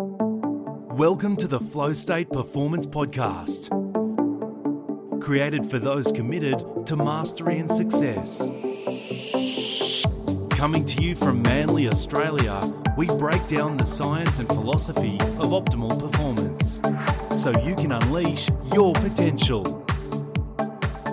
Welcome to the Flow State Performance Podcast, created for those committed to mastery and success. Coming to you from Manly, Australia, we break down the science and philosophy of optimal performance so you can unleash your potential.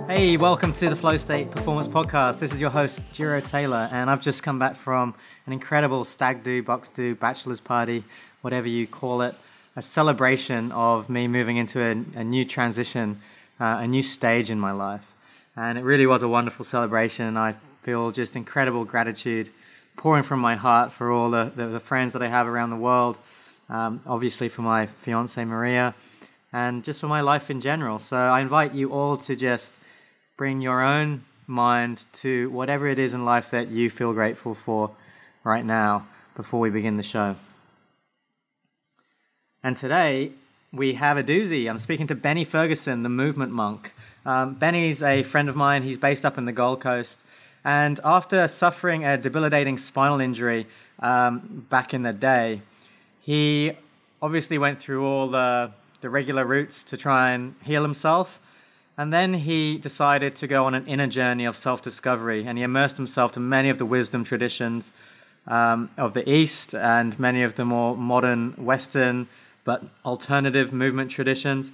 Hey, welcome to the Flow State Performance Podcast. This is your host, Jiro Taylor, and I've just come back from an incredible stag do, box do, bachelor's party, whatever you call it, a celebration of me moving into a, a new transition, uh, a new stage in my life. And it really was a wonderful celebration, I feel just incredible gratitude pouring from my heart for all the, the, the friends that I have around the world, um, obviously for my fiance Maria, and just for my life in general. So I invite you all to just bring your own mind to whatever it is in life that you feel grateful for right now before we begin the show. And today we have a doozy. I'm speaking to Benny Fergusson, the movement monk. Um, Benny's a friend of mine. He's based up in the Gold Coast. And after suffering a debilitating spinal injury um, back in the day, he obviously went through all the, the regular routes to try and heal himself. And then he decided to go on an inner journey of self discovery, and he immersed himself to many of the wisdom traditions um, of the East and many of the more modern Western but alternative movement traditions.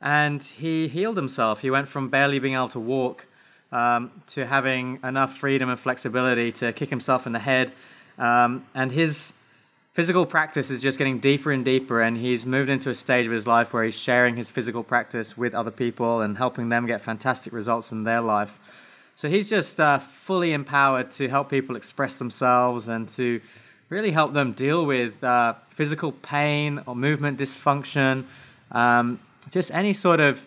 And he healed himself. He went from barely being able to walk um, to having enough freedom and flexibility to kick himself in the head. Um, and his physical practice is just getting deeper and deeper. And he's moved into a stage of his life where he's sharing his physical practice with other people and helping them get fantastic results in their life. So he's just uh, fully empowered to help people express themselves and to really help them deal with uh, physical pain or movement dysfunction, um, just any sort of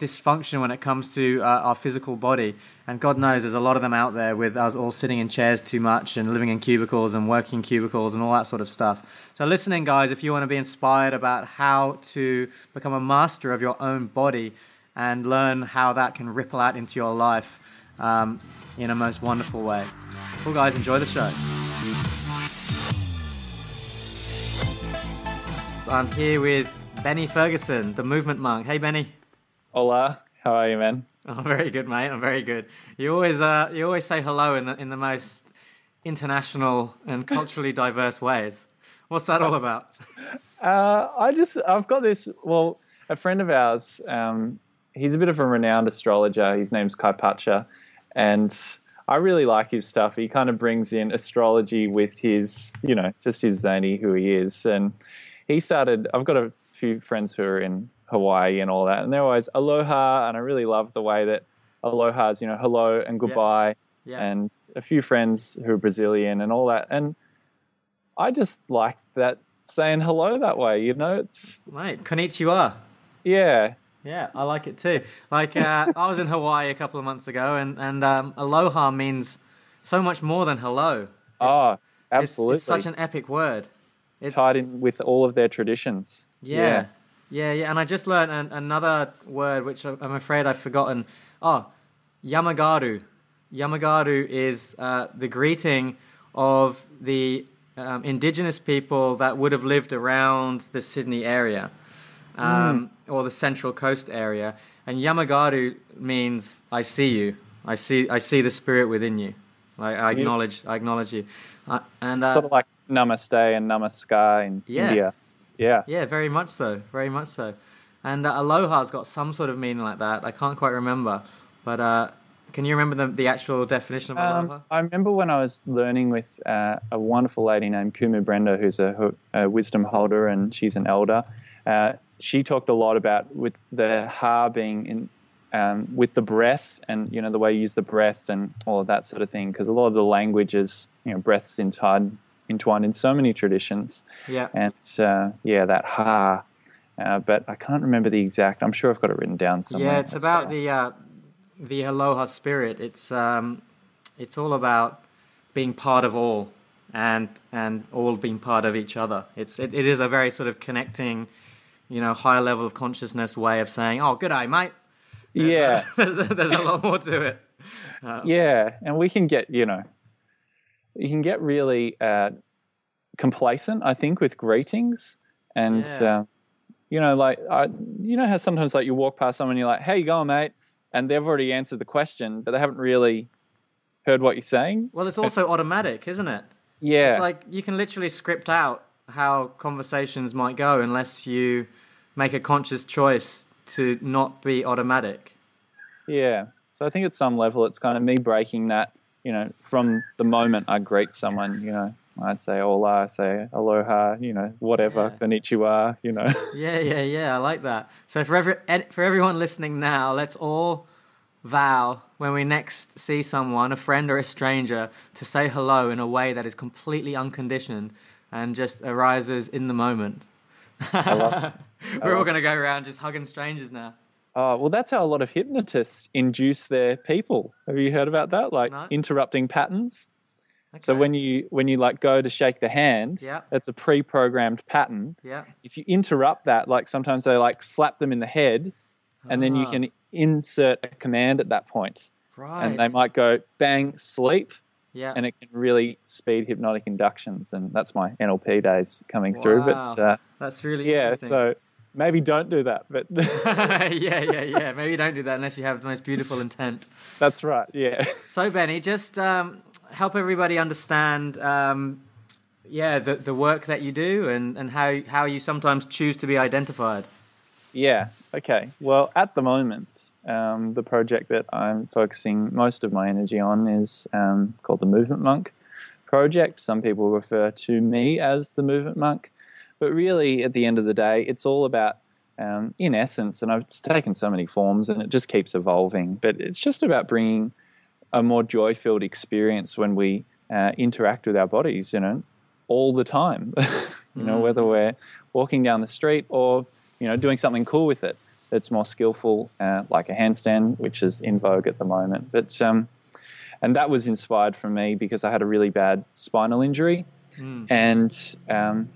dysfunction when it comes to uh, our physical body. And God knows there's a lot of them out there with us all sitting in chairs too much and living in cubicles and working cubicles and all that sort of stuff. So, listening, guys, if you want to be inspired about how to become a master of your own body and learn how that can ripple out into your life um, in a most wonderful way. Cool, guys, enjoy the show. I'm here with Benny Fergusson, the movement monk. Hey, Benny. Hola, how are you, man? I'm very good, mate. I'm very good. You always, uh, you always say hello in the in the most international and culturally diverse ways. What's that all about? Uh, I just, I've got this. Well, a friend of ours, um, he's a bit of a renowned astrologer. His name's Kaypacha, and I really like his stuff. He kind of brings in astrology with his, you know, just his zany who he is, and he started. I've got a few friends who are in Hawaii and all that, and they're always aloha, and I really love the way that aloha is, you know, hello and goodbye, Yeah. Yeah. and a few friends who are Brazilian and all that, and I just like that saying hello that way. You know, it's Mate, konnichiwa. yeah, Yeah, I like it too. Like uh, I was in Hawaii a couple of months ago, and and um, aloha means so much more than hello. It's, oh, it's- absolutely. it's, such an epic word. It's tied in with all of their traditions. Yeah, yeah, yeah. Yeah, and I just learned an, another word which I'm afraid I've forgotten. Oh, yamagaru. Yamagaru is uh, the greeting of the um, indigenous people that would have lived around the Sydney area um, or the Central Coast area. And yamagaru means I see you. I see. I see the spirit within you. Like I acknowledge. I acknowledge you. Uh, and uh, sort of like Namaste and Namaskar in Yeah. India. Yeah. Yeah, very much so. Very much so. And uh, aloha's got some sort of meaning like that. I can't quite remember. But uh, can you remember the, the actual definition of aloha? Um, I remember when I was learning with uh, a wonderful lady named Kumu Brenda, who's a, a wisdom holder and she's an elder. Uh, she talked a lot about with the ha being in um, with the breath and you know the way you use the breath and all of that sort of thing because a lot of the language is you know breaths in entwined entwined in so many traditions yeah. and uh, yeah that ha uh, but I can't remember the exact. I'm sure I've got it written down somewhere. Yeah, it's That's about the uh, the aloha spirit. It's um, it's all about being part of all, and and all being part of each other. It's it, it is a very sort of connecting, you know, higher level of consciousness way of saying, "Oh, good day, mate." yeah. There's a lot more to it. yeah and we can get you know you can get really uh, complacent, I think, with greetings. And, Yeah. uh, you know, like, I, you know how sometimes like you walk past someone, you're like, "How you going, mate? And they've already answered the question, but they haven't really heard what you're saying. Well, it's also automatic, isn't it? Yeah. It's like you can literally script out how conversations might go unless you make a conscious choice to not be automatic. Yeah. So I think at some level, it's kind of me breaking that, you know, from the moment I greet someone, you know, I say hola, I say aloha, you know, whatever, Yeah. konnichiwa, you know. Yeah, yeah, yeah. I like that. So for every for everyone listening now, let's all vow when we next see someone, a friend or a stranger, to say hello in a way that is completely unconditioned and just arises in the moment. We're all going to go around just hugging strangers now. Oh, well, that's how a lot of hypnotists induce their people. Have you heard about that? Like No. interrupting patterns. So when you when you like go to shake the hand, Yeah. it's a pre-programmed pattern. yeah, If you interrupt that, like sometimes they like slap them in the head, and then you Ah. can insert a command at that point, right, and they might go bang sleep, yeah, and it can really speed hypnotic inductions. And that's my NLP days coming through. But uh, that's really yeah, interesting. so maybe don't do that. But yeah, yeah, yeah. Maybe don't do that unless you have the most beautiful intent. that's right. Yeah. So, Benny, just um, help everybody understand, um, yeah, the, the work that you do and, and how, how you sometimes choose to be identified. Yeah. Okay. Well, at the moment, um, the project that I'm focusing most of my energy on is um, called the Movement Monk Project. Some people refer to me as the Movement Monk, but really, at the end of the day, it's all about, um, in essence, and I've it's taken so many forms, and it just keeps evolving. But it's just about bringing a more joy-filled experience when we uh, interact with our bodies. You know, all the time. you know, whether we're walking down the street or you know doing something cool with it that's more skillful, uh, like a handstand, which is in vogue at the moment. But um, and that was inspired from me because I had a really bad spinal injury, and um,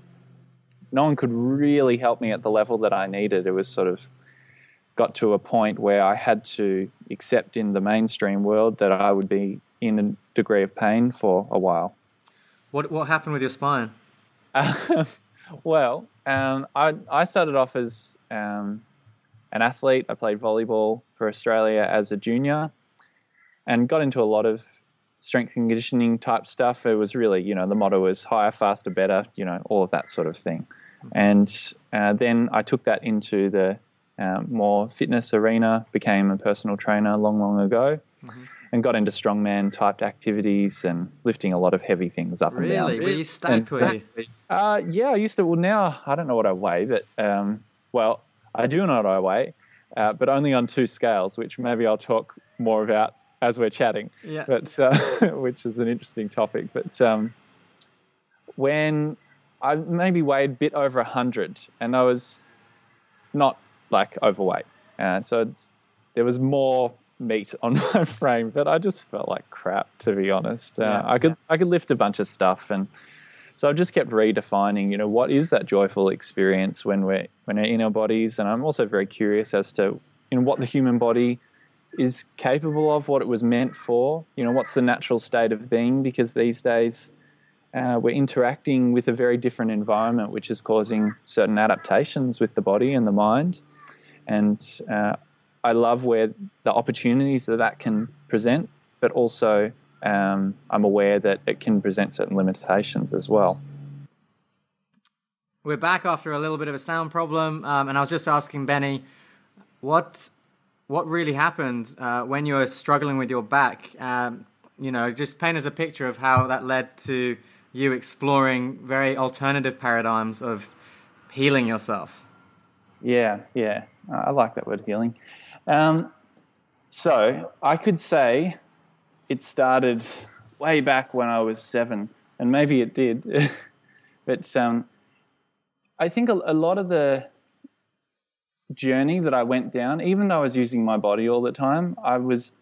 no one could really help me at the level that I needed. It was sort of got to a point where I had to accept in the mainstream world that I would be in a degree of pain for a while. What, what happened with your spine? well, um, I, I started off as um, an athlete. I played volleyball for Australia as a junior and got into a lot of strength and conditioning type stuff. It was really, you know, the motto was higher, faster, better, you know, all of that sort of thing. And uh, then I took that into the um, more fitness arena, became a personal trainer long, long ago. And got into strongman typed activities and lifting a lot of heavy things up and down. Really? Were you stacked, were you? Uh, yeah, I used to. Well, now I don't know what I weigh, but um, well, I do know what I weigh, uh, but only on two scales, which maybe I'll talk more about as we're chatting. Yeah. But uh, which is an interesting topic. But um, when I maybe weighed a bit over hundred, and I was not like overweight, uh, so it's, there was more meat on my frame, but I just felt like crap to be honest. Uh, Yeah, I could yeah. I could lift a bunch of stuff and. So I've just kept redefining, you know, what is that joyful experience when we're when we're in our bodies, and I'm also very curious as to you know what the human body is capable of, what it was meant for, you know, what's the natural state of being, because these days uh, we're interacting with a very different environment, which is causing certain adaptations with the body and the mind, and uh, I love where the opportunities that that can present, but also um, I'm aware that it can present certain limitations as well. We're back after a little bit of a sound problem, um, and I was just asking Benny, what what really happened uh, when you were struggling with your back? Um, you know, just paint us a picture of how that led to you exploring very alternative paradigms of healing yourself. Yeah, yeah, I like that word healing. Um, so I could say it started way back when I was seven, and maybe it did, but um, I think a, a lot of the journey that I went down, even though I was using my body all the time, I was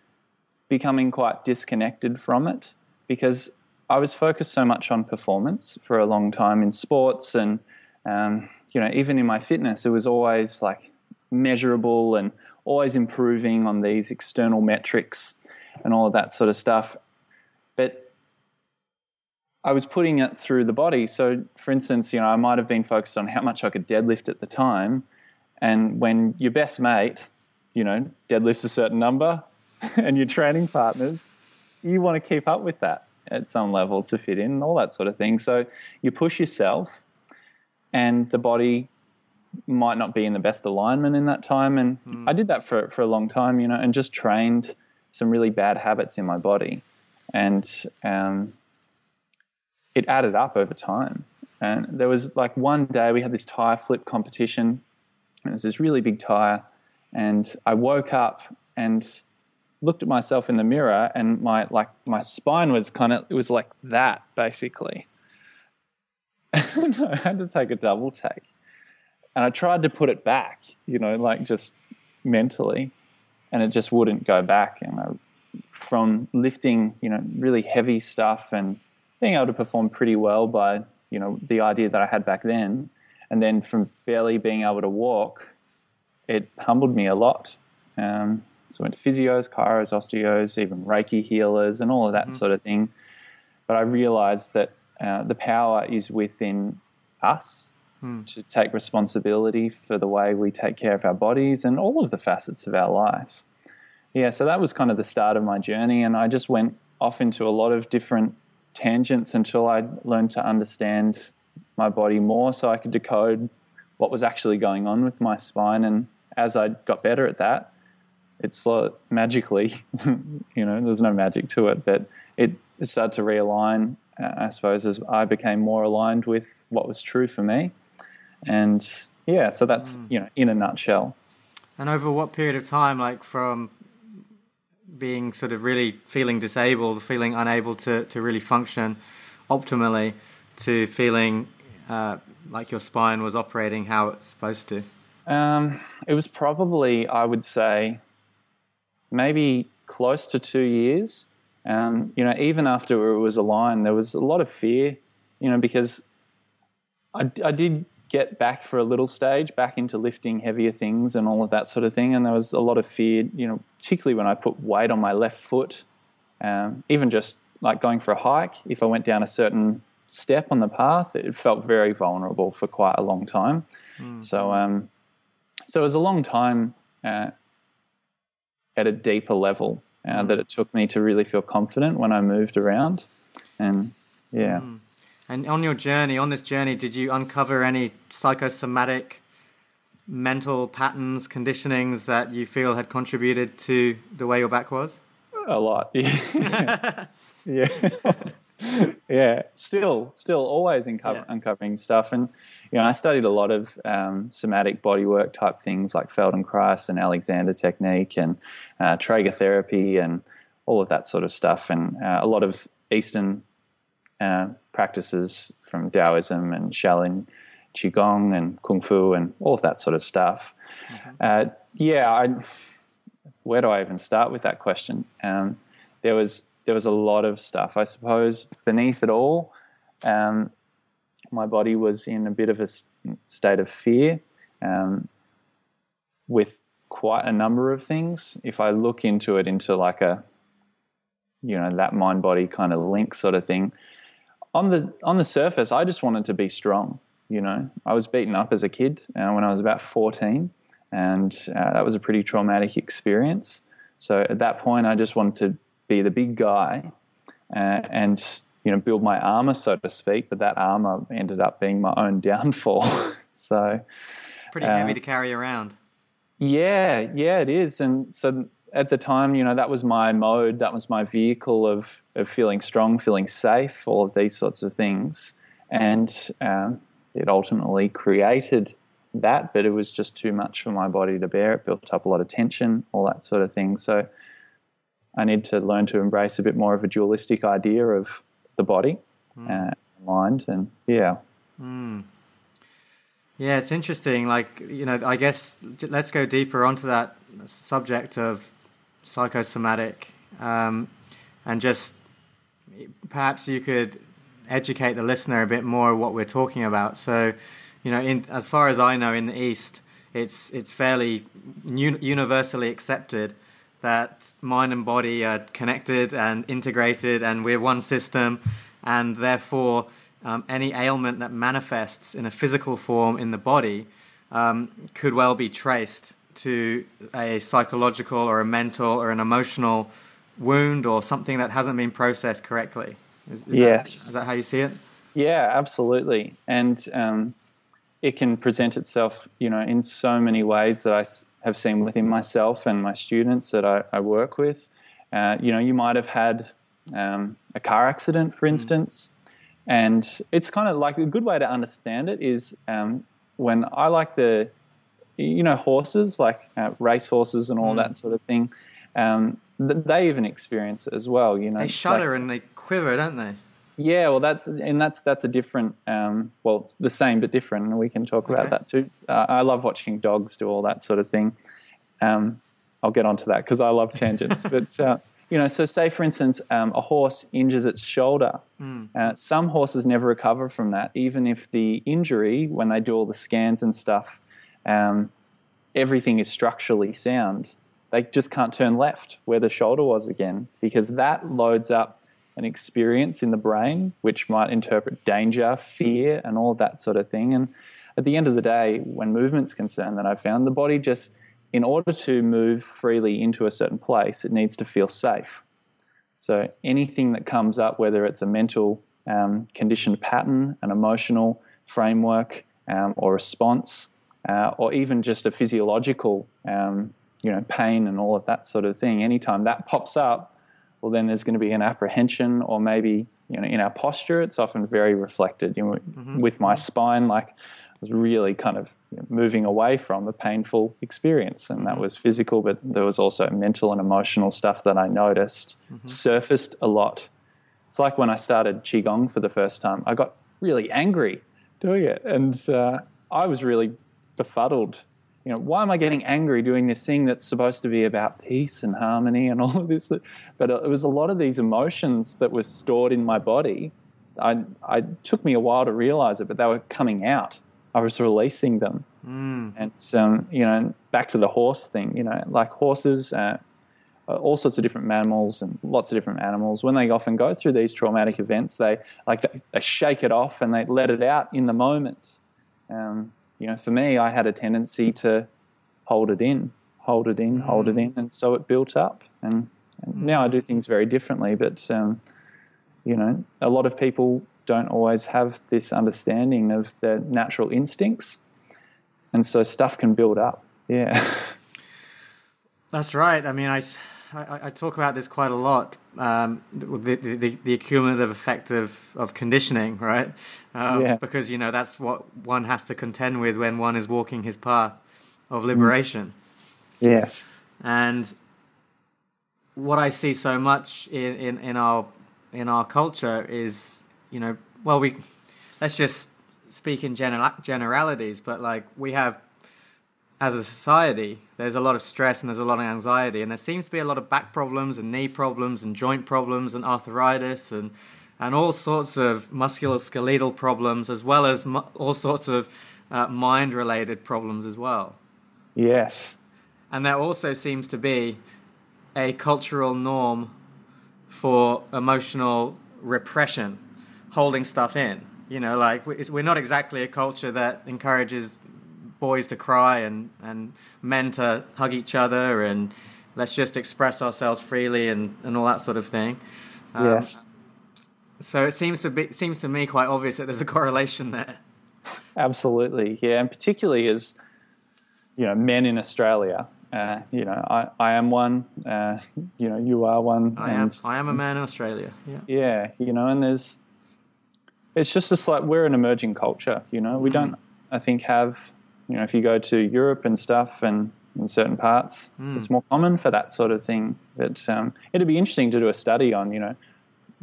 becoming quite disconnected from it because I was focused so much on performance for a long time in sports and um, you know even in my fitness it was always like measurable and always improving on these external metrics and all of that sort of stuff but I was putting it through the body. So, for instance, you know, I might have been focused on how much I could deadlift at the time. And when your best mate, you know, deadlifts a certain number and your training partners, you want to keep up with that at some level to fit in, all that sort of thing. So, you push yourself, and the body might not be in the best alignment in that time. And mm. I did that for, for a long time, you know, and just trained some really bad habits in my body. And, um, it added up over time. And there was like one day we had this tire flip competition. And it was this really big tire. And I woke up and looked at myself in the mirror and my like my spine was kind of it was like that basically. I had to take a double take. And I tried to put it back, you know, like just mentally, and it just wouldn't go back. And I, from lifting, you know, really heavy stuff and being able to perform pretty well by you know the idea that I had back then, and then from barely being able to walk, it humbled me a lot. Um, so I went to physios, chiros, osteos, even Reiki healers, and all of that mm-hmm. sort of thing. But I realized that uh, the power is within us mm. to take responsibility for the way we take care of our bodies and all of the facets of our life. Yeah, so that was kind of the start of my journey, and I just went off into a lot of different tangents until I learned to understand my body more so I could decode what was actually going on with my spine. And as I got better at that, it's like magically, you know, there's no magic to it, but it started to realign, uh, I suppose, as I became more aligned with what was true for me. And yeah, so that's, mm. you know, in a nutshell. And over what period of time, like from being sort of really feeling disabled, feeling unable to, to really function optimally, to feeling uh, like your spine was operating how it's supposed to? Um, it was probably, I would say, maybe close to two years. Um, you know, even after it was aligned, there was a lot of fear, you know, because I, I did get back for a little stage, back into lifting heavier things and all of that sort of thing. And there was a lot of fear, you know, particularly when I put weight on my left foot, um, even just like going for a hike. If I went down a certain step on the path, it felt very vulnerable for quite a long time. Mm. So, um, so it was a long time uh, at a deeper level uh, mm. that it took me to really feel confident when I moved around. And yeah. Mm. And on your journey, on this journey, did you uncover any psychosomatic mental patterns, conditionings that you feel had contributed to the way your back was? A lot. Yeah. yeah. yeah. Still, still always uncover, yeah. uncovering stuff. And, you know, I studied a lot of um, somatic bodywork type things like Feldenkrais and Alexander technique and uh, Trager therapy and all of that sort of stuff. And uh, a lot of Eastern uh, practices from Taoism and Shaolin Qigong and Kung Fu and all of that sort of stuff. Mm-hmm. Uh, yeah, I, where do I even start with that question? Um, there was there was a lot of stuff. I suppose beneath it all, um, my body was in a bit of a state of fear um, with quite a number of things. If I look into it into like a you know that mind body kind of link sort of thing, on the on the surface, I just wanted to be strong. You know, I was beaten up as a kid uh, when I was about fourteen, and uh, that was a pretty traumatic experience. So at that point, I just wanted to be the big guy, uh, and you know, build my armor, so to speak. But that armor ended up being my own downfall. so it's pretty heavy uh, to carry around. Yeah, yeah, it is, and so at the time, you know, that was my mode, that was my vehicle of, of feeling strong, feeling safe, all of these sorts of things. And um, it ultimately created that, but it was just too much for my body to bear. It built up a lot of tension, all that sort of thing. So I need to learn to embrace a bit more of a dualistic idea of the body, mm. uh, mind, and yeah. Mm. Yeah, it's interesting. Like, you know, I guess let's go deeper onto that subject of psychosomatic, um, and just perhaps you could educate the listener a bit more what we're talking about. So, you know, in, as far as I know, in the East, it's it's fairly un- universally accepted that mind and body are connected and integrated, and we're one system. and therefore um, any ailment that manifests in a physical form in the body um, could well be traced to a psychological or a mental or an emotional wound or something that hasn't been processed correctly. Is, is yes. That, is that how you see it? Yeah, absolutely. And um, it can present itself, you know, in so many ways that I have seen within myself and my students that I, I work with. Uh, you know, you might have had um, a car accident, for mm. instance, and it's kind of like a good way to understand it is um, when I like the, you know, horses, like uh, race horses and all mm. that sort of thing. Um, they even experience it as well. You know, they shudder like, and they quiver, don't they? Yeah, well, that's and that's that's a different, um, well, the same but different, and we can talk okay. about that too. Uh, I love watching dogs do all that sort of thing. Um, I'll get onto that because I love tangents. but uh, you know, so say for instance, um, a horse injures its shoulder. Mm. Uh, some horses never recover from that, even if the injury, when they do all the scans and stuff, um, everything is structurally sound. They just can't turn left where the shoulder was again because that loads up an experience in the brain which might interpret danger, fear, and all of that sort of thing. And at the end of the day, when movement's concerned, that I found the body just, in order to move freely into a certain place, it needs to feel safe. So anything that comes up, whether it's a mental um, conditioned pattern, an emotional framework, um, or response, uh, or even just a physiological, um, you know, pain and all of that sort of thing. Anytime that pops up, well, then there's going to be an apprehension, or maybe you know, in our posture, it's often very reflected. You know, mm-hmm. with my spine, like I was really kind of you know, moving away from a painful experience, and that mm-hmm. was physical, but there was also mental and emotional stuff that I noticed mm-hmm. surfaced a lot. It's like when I started qigong for the first time, I got really angry doing it, and uh, I was really befuddled you know, why am I getting angry doing this thing that's supposed to be about peace and harmony and all of this? But it was a lot of these emotions that were stored in my body. I, I took me a while to realize it, but they were coming out. I was releasing them. Mm. And, um, you know, back to the horse thing, you know, like horses, uh, all sorts of different mammals and lots of different animals, when they often go through these traumatic events, they like they, they shake it off and they let it out in the moment. Um, you know, for me, I had a tendency to hold it in, hold it in, mm. hold it mm. in, and so it built up. And, and mm. now I do things very differently, but um, you know, a lot of people don't always have this understanding of their natural instincts, and so stuff can build up. Yeah, that's right. I mean, I I, I, talk about this quite a lot. Um, the, the, the, accumulative effect of, of conditioning, right? Um, yeah. Because you know that's what one has to contend with when one is walking his path of liberation. Yes. And what I see so much in, in, in our in our culture is, you know, well, we let's just speak in general, generalities, but like we have as a society, there's a lot of stress and there's a lot of anxiety, and there seems to be a lot of back problems and knee problems and joint problems and arthritis and and all sorts of musculoskeletal problems, as well as mu- all sorts of uh, mind-related problems as well. Yes, and there also seems to be a cultural norm for emotional repression, holding stuff in. You know, like we're not exactly a culture that encourages boys to cry and, and men to hug each other and let's just express ourselves freely and, and all that sort of thing. Um, yes. So it seems to be seems to me quite obvious that there's a correlation there. Absolutely, yeah, and particularly as you know, men in Australia. Uh, you know, I, I am one. Uh, you know, you are one. I am. I am a man in Australia. Yeah. Yeah, you know, and there's. It's just just like we're an emerging culture. You know, we mm. don't. I think have you know, if you go to Europe and stuff and in certain parts, mm. it's more common for that sort of thing. But um, it'd be interesting to do a study on, you know,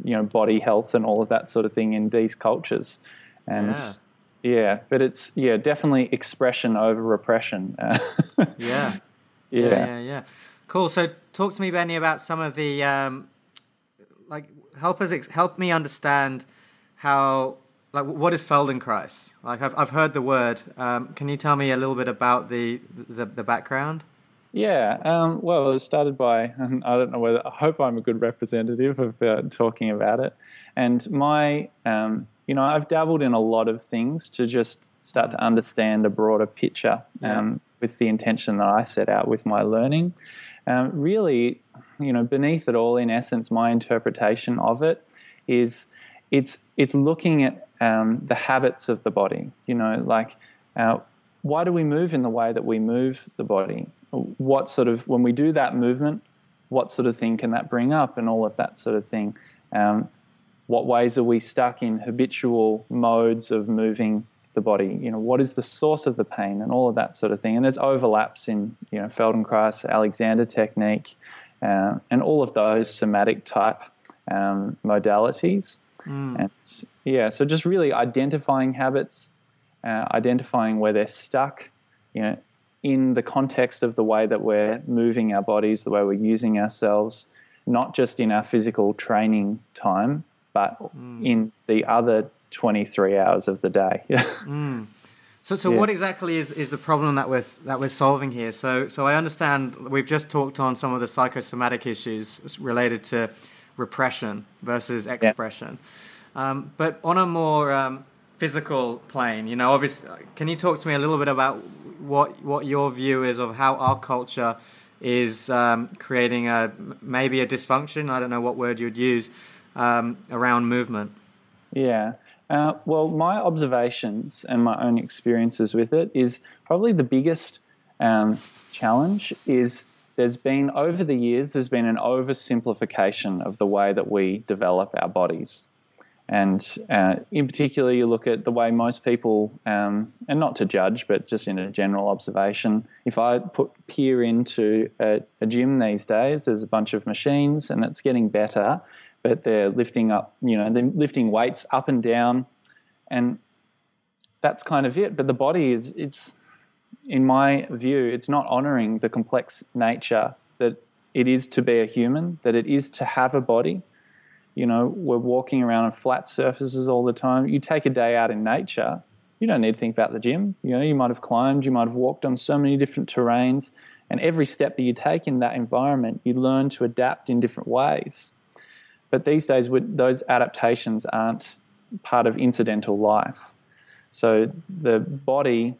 you know, body health and all of that sort of thing in these cultures. And yeah, yeah but it's yeah, definitely expression over repression. yeah. yeah. Yeah, yeah, yeah. Cool. So, talk to me, Benny, about some of the um, like help us help me understand how like what is Feldenkrais? Like I've I've heard the word. Um, can you tell me a little bit about the, the the, background? Yeah, um, well, it was started by, and I don't know whether, I hope I'm a good representative of uh, talking about it. And my, um, you know, I've dabbled in a lot of things to just start to understand a broader picture um, yeah. with the intention that I set out with my learning. Um, really, you know, beneath it all, in essence, my interpretation of it is it's, it's looking at um, the habits of the body, you know, like, uh, why do we move in the way that we move the body? What sort of, when we do that movement, what sort of thing can that bring up and all of that sort of thing? Um, what ways are we stuck in habitual modes of moving the body? You know, what is the source of the pain and all of that sort of thing? And there's overlaps in, you know, Feldenkrais, Alexander technique, uh, and all of those somatic type um, modalities. Mm. And yeah, so just really identifying habits, uh, identifying where they're stuck, you know, in the context of the way that we're moving our bodies, the way we're using ourselves, not just in our physical training time, but mm. in the other 23 hours of the day. mm. So, so yeah. what exactly is, is the problem that we're that we're solving here? So, so I understand we've just talked on some of the psychosomatic issues related to repression versus expression, um, but on a more um, physical plane, you know, obviously, can you talk to me a little bit about what what your view is of how our culture is um, creating a maybe a dysfunction? I don't know what word you'd use um, around movement. Yeah. Uh, well, my observations and my own experiences with it is probably the biggest um, challenge is there's been over the years there's been an oversimplification of the way that we develop our bodies and uh, in particular you look at the way most people um, and not to judge but just in a general observation if i put peer into a, a gym these days there's a bunch of machines and it's getting better but they're lifting up, you know, they're lifting weights up and down, and that's kind of it. But the body is, it's, in my view, it's not honoring the complex nature that it is to be a human, that it is to have a body. You know, we're walking around on flat surfaces all the time. You take a day out in nature, you don't need to think about the gym. You know, you might have climbed, you might have walked on so many different terrains, and every step that you take in that environment, you learn to adapt in different ways. But these days, those adaptations aren't part of incidental life. So the body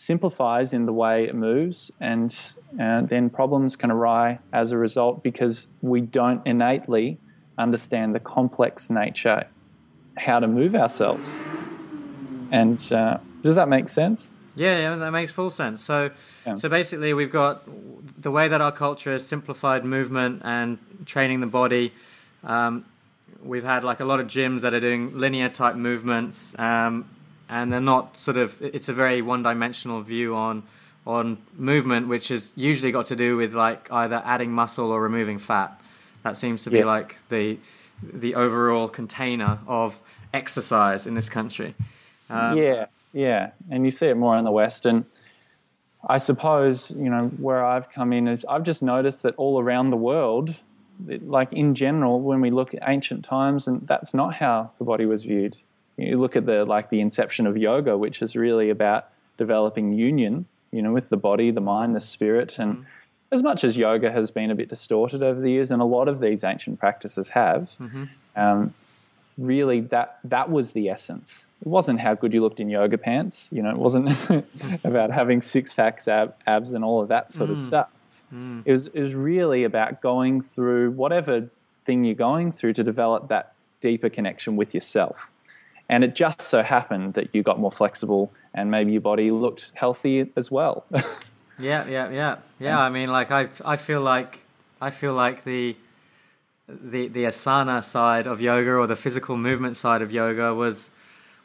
simplifies in the way it moves, and, and then problems can arise as a result because we don't innately understand the complex nature, how to move ourselves. And uh, does that make sense? Yeah, yeah, that makes full sense. So, yeah. so basically, we've got the way that our culture has simplified movement and training the body um, we've had like a lot of gyms that are doing linear type movements, um, and they're not sort of. It's a very one-dimensional view on on movement, which has usually got to do with like either adding muscle or removing fat. That seems to be yeah. like the the overall container of exercise in this country. Um, yeah, yeah, and you see it more in the West. And I suppose you know where I've come in is I've just noticed that all around the world like in general, when we look at ancient times, and that's not how the body was viewed. You look at the like the inception of yoga, which is really about developing union, you know, with the body, the mind, the spirit, and mm-hmm. as much as yoga has been a bit distorted over the years, and a lot of these ancient practices have, mm-hmm. um, really that that was the essence. It wasn't how good you looked in yoga pants, you know. It wasn't about having six packs, ab, abs, and all of that sort mm. of stuff. Mm. It, was, it was really about going through whatever thing you're going through to develop that deeper connection with yourself. And it just so happened that you got more flexible and maybe your body looked healthy as well. yeah, yeah, yeah. Yeah, I mean like I I feel like I feel like the the the asana side of yoga or the physical movement side of yoga was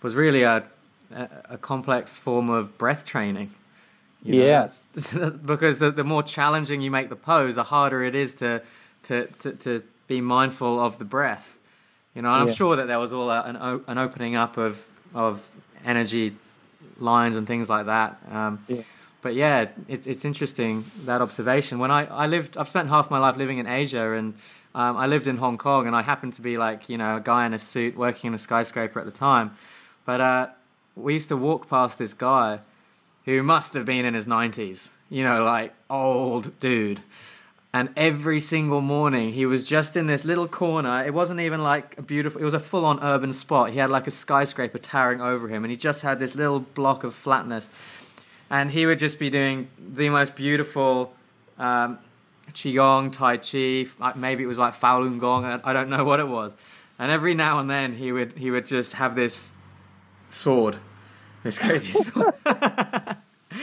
was really a a, a complex form of breath training. You know, yeah, because the, the more challenging you make the pose, the harder it is to to to, to be mindful of the breath. You know, I'm yeah. sure that there was all a, an an opening up of of energy lines and things like that. Um, yeah. But yeah, it's it's interesting that observation. When I, I lived, I've spent half my life living in Asia, and um, I lived in Hong Kong, and I happened to be like you know a guy in a suit working in a skyscraper at the time. But uh, we used to walk past this guy who must have been in his 90s, you know, like old dude. And every single morning, he was just in this little corner. It wasn't even like a beautiful, it was a full on urban spot. He had like a skyscraper towering over him, and he just had this little block of flatness. And he would just be doing the most beautiful um, Qigong, Tai Chi, maybe it was like Falun Gong, I don't know what it was. And every now and then, he would, he would just have this sword, this crazy sword.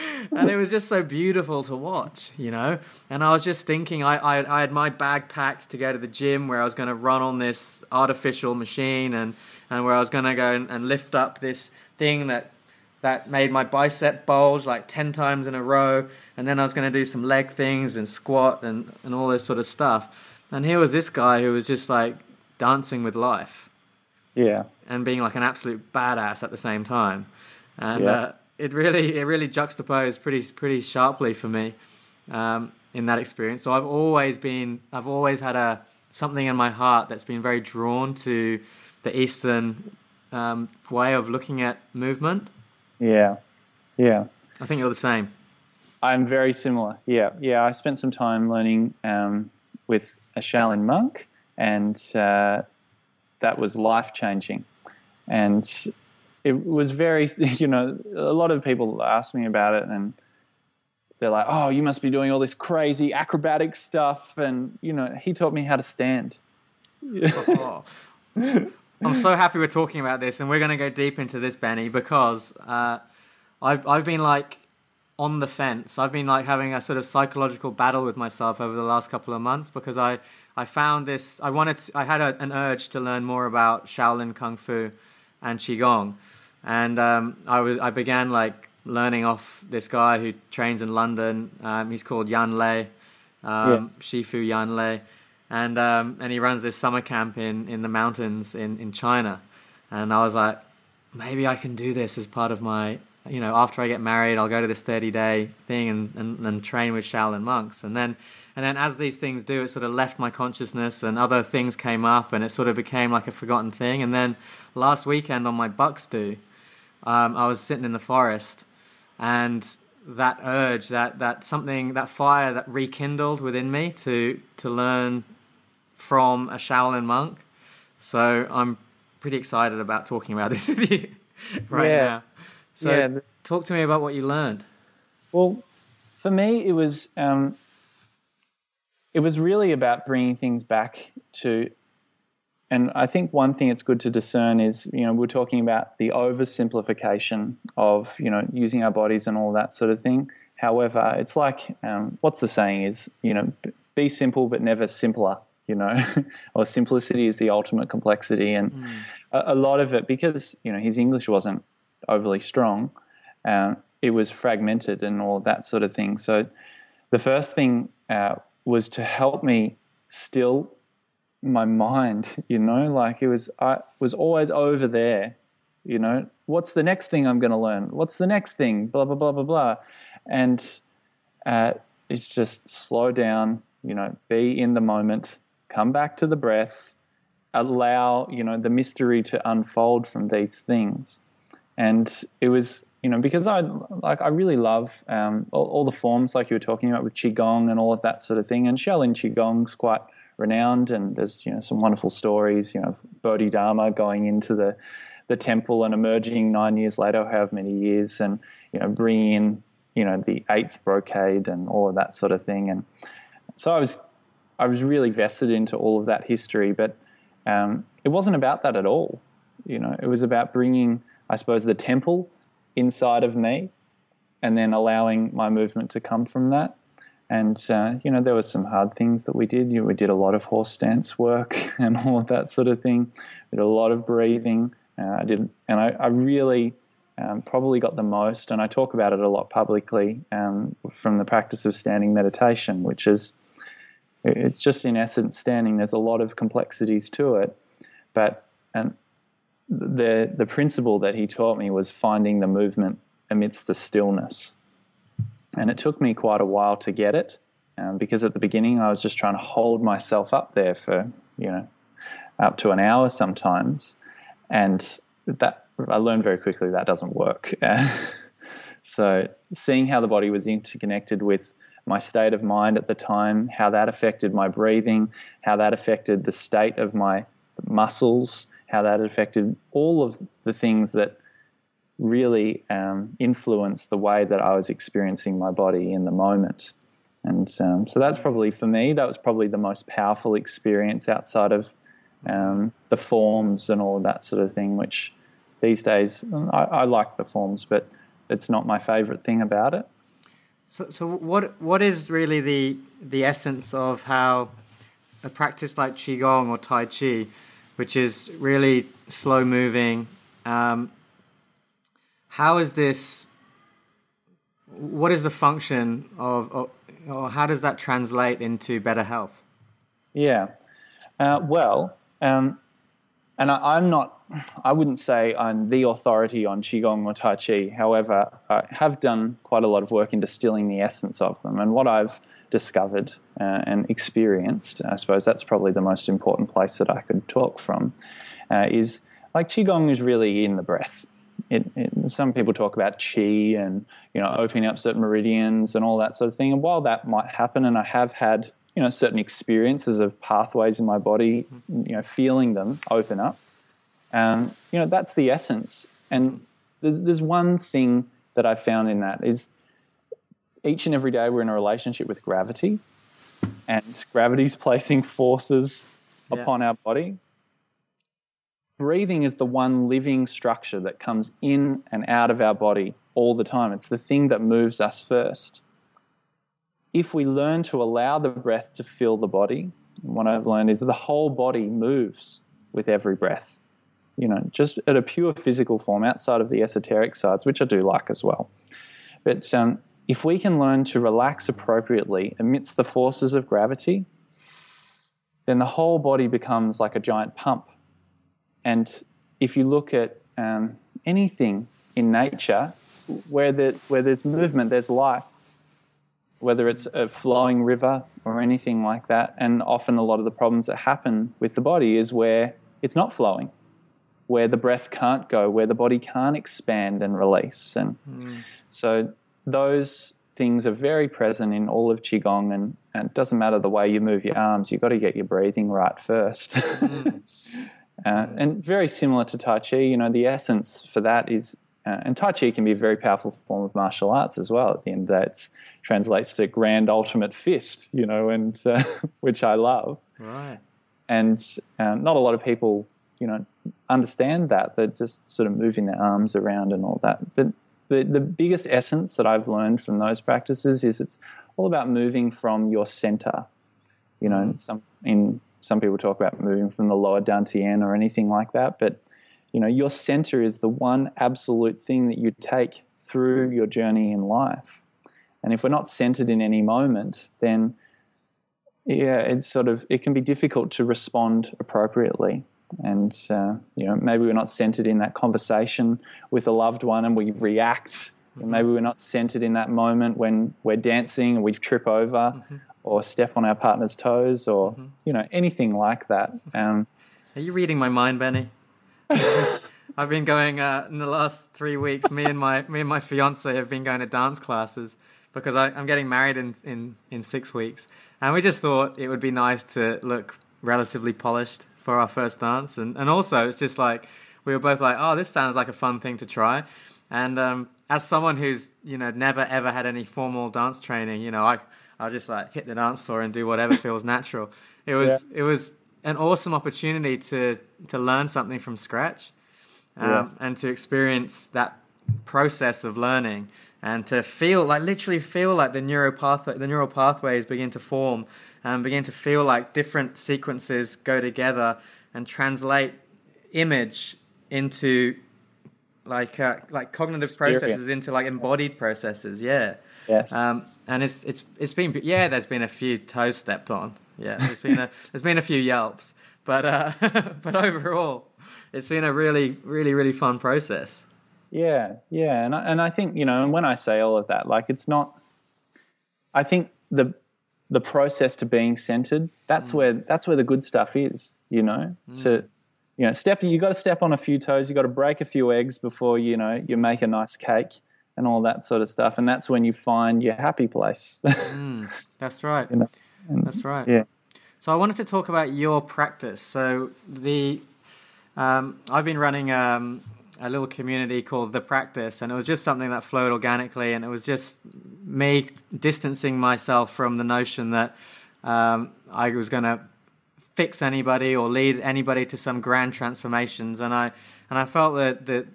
and it was just so beautiful to watch, you know. And I was just thinking, I, I, I had my bag packed to go to the gym where I was going to run on this artificial machine, and, and where I was going to go and, and lift up this thing that that made my bicep bulge like 10 times in a row. And then i was going to do some leg things and squat and, and all this sort of stuff. And here was this guy who was just like dancing with life. Yeah. And being like an absolute badass at the same time. And Yeah. uh, it really it really juxtaposed pretty pretty sharply for me um, in that experience. So I've always been I've always had a something in my heart that's been very drawn to the Eastern um, way of looking at movement. yeah yeah I think you're the same. I'm very similar. Yeah, yeah. I spent some time learning um, with a Shaolin monk, and uh, that was life changing. And it was very, you know, a lot of people ask me about it, and they're like, "Oh, you must be doing all this crazy acrobatic stuff." And you know, he taught me how to stand. Oh. I'm so happy we're talking about this, and we're going to go deep into this, Benny, because uh, I've I've been like on the fence. I've been like having a sort of psychological battle with myself over the last couple of months because I I found this. I wanted. To, I had a, an urge to learn more about Shaolin Kung Fu and Qigong, and um, I was I began like learning off this guy who trains in London. Um, he's called Yan Lei, um, Yes. Shifu Yan Lei, and um, and he runs this summer camp in, in the mountains in, in China, and I was like, maybe I can do this as part of my, you know, after I get married, I'll go to this thirty day thing and, and, and train with Shaolin monks, and then and then as these things do, it sort of left my consciousness, and other things came up, and it sort of became like a forgotten thing, and then last weekend on my Bucks do, um, I was sitting in the forest, and that urge, that that something, that fire that rekindled within me to to learn from a Shaolin monk. So I'm pretty excited about talking about this with you right Yeah. now. So Yeah, talk to me about what you learned. Well, for me, it was um, it was really about bringing things back to, and I think one thing it's good to discern is you know we're talking about the oversimplification of you know using our bodies and all that sort of thing. However, it's like um, what's the saying is you know be simple but never simpler. You know, or simplicity is the ultimate complexity, and a, a lot of it because you know his English wasn't overly strong um, it was fragmented and all that sort of thing. So the first thing uh, was to help me still my mind. You know, like it was I was always over there. You know, what's the next thing I'm going to learn? What's the next thing? Blah blah blah blah blah, and uh, it's just slow down. You know, be in the moment. Come back to the breath. Allow you know the mystery to unfold from these things and it was you know because I like I really love um, all, all the forms like you were talking about with qigong and all of that sort of thing. And Shaolin qigong's quite renowned, and there's you know some wonderful stories. You know Bodhidharma going into the the temple and emerging nine years later, however many years, and you know bringing in you know the eighth brocade and all of that sort of thing. And so I was I was really vested into all of that history, but um, it wasn't about that at all. You know, it was about bringing, I suppose, the temple inside of me, and then allowing my movement to come from that. And uh, you know, there were some hard things that we did. You know, we did a lot of horse stance work and all of that sort of thing. We did a lot of breathing. Uh, I did, and I, I really um, probably got the most. And I talk about it a lot publicly um, from the practice of standing meditation, which is it's just in essence standing. There's a lot of complexities to it, but and the the principle that he taught me was finding the movement amidst the stillness, and it took me quite a while to get it, um, because at the beginning I was just trying to hold myself up there for you know up to an hour sometimes, and that I learned very quickly that doesn't work. So seeing how the body was interconnected with my state of mind at the time, how that affected my breathing, how that affected the state of my muscles, how that affected all of the things that really um, influenced the way that I was experiencing my body in the moment. And um, so that's probably for me, that was probably the most powerful experience outside of um, the forms and all that sort of thing, which these days I, I like the forms, but it's not my favorite thing about it. So, so what what is really the the essence of how a practice like qigong or tai chi, which is really slow moving, um, how is this? What is the function of, of, or how does that translate into better health? Yeah, uh, well, um, and I, am not, I wouldn't say I'm the authority on Qigong or Tai Chi. However, I have done quite a lot of work in distilling the essence of them. And what I've discovered uh, and experienced, I suppose that's probably the most important place that I could talk from, uh, is like Qigong is really in the breath. It, it, some people talk about qi and you know opening up certain meridians and all that sort of thing. And while that might happen, and I have had you know certain experiences of pathways in my body you know feeling them open up and you know that's the essence and there's, there's one thing that i found in that is each and every day we're in a relationship with gravity and gravity's placing forces yeah. upon our body breathing is the one living structure that comes in and out of our body all the time it's the thing that moves us first if we learn to allow the breath to fill the body, what I've learned is the whole body moves with every breath. You know, just at a pure physical form, outside of the esoteric sides, which I do like as well. But um, if we can learn to relax appropriately amidst the forces of gravity, then the whole body becomes like a giant pump. And if you look at um, anything in nature, where, the, where there's movement, there's life whether it's a flowing river or anything like that. And often a lot of the problems that happen with the body is where it's not flowing, where the breath can't go, where the body can't expand and release. And mm. so those things are very present in all of Qigong, and, and, it doesn't matter the way you move your arms, you've got to get your breathing right first. Mm. uh, and very similar to Tai Chi, you know, the essence for that is uh, and Tai Chi can be a very powerful form of martial arts as well. At the end of the day, it translates to grand ultimate fist, you know, and uh, which I love. Right. And um, not a lot of people, you know, understand that. They're just sort of moving their arms around and all that. But the, the biggest essence that I've learned from those practices is it's all about moving from your center. You know, mm. some in some people talk about moving from the lower dantian or anything like that, but you know, your center is the one absolute thing that you take through your journey in life. And if we're not centered in any moment, then yeah, it's sort of it can be difficult to respond appropriately. And uh, you know, maybe we're not centered in that conversation with a loved one, and we react. Mm-hmm. Maybe we're not centered in that moment when we're dancing and we trip over, mm-hmm. or step on our partner's toes, or mm-hmm. you know, anything like that. Um, Are you reading my mind, Benny? I've been going uh, in the last three weeks. Me and my me and my fiance have been going to dance classes because I, am getting married in, in in six weeks, and we just thought it would be nice to look relatively polished for our first dance, and and also it's just like we were both like, oh, this sounds like a fun thing to try, and um, as someone who's you know never ever had any formal dance training, you know I I'll just like hit the dance floor and do whatever feels natural. It was yeah. it was an awesome opportunity to to learn something from scratch, um, yes. and to experience that process of learning and to feel like literally feel like the neural pathway the neural pathways begin to form and begin to feel like different sequences go together and translate image into like uh, like cognitive Experience. processes into like embodied processes yeah yes um, and it's it's it's been yeah there's been a few toes stepped on yeah, there's been a there's been a few yelps, but uh, but overall, it's been a really really really fun process. Yeah, yeah, and I, and I think you know, and when I say all of that, like it's not. I think the the process to being centered that's mm. where that's where the good stuff is. You know, mm. to you know, step you got to step on a few toes. You got to break a few eggs before you know you make a nice cake. and all that sort of stuff. And that's when you find your happy place. mm, that's right. You know? and, that's right. Yeah. So I wanted to talk about your practice. So the um, I've been running um, a little community called The Practice, and it was just something that flowed organically, and it was just me distancing myself from the notion that um, I was going to fix anybody or lead anybody to some grand transformations, and I and I felt that that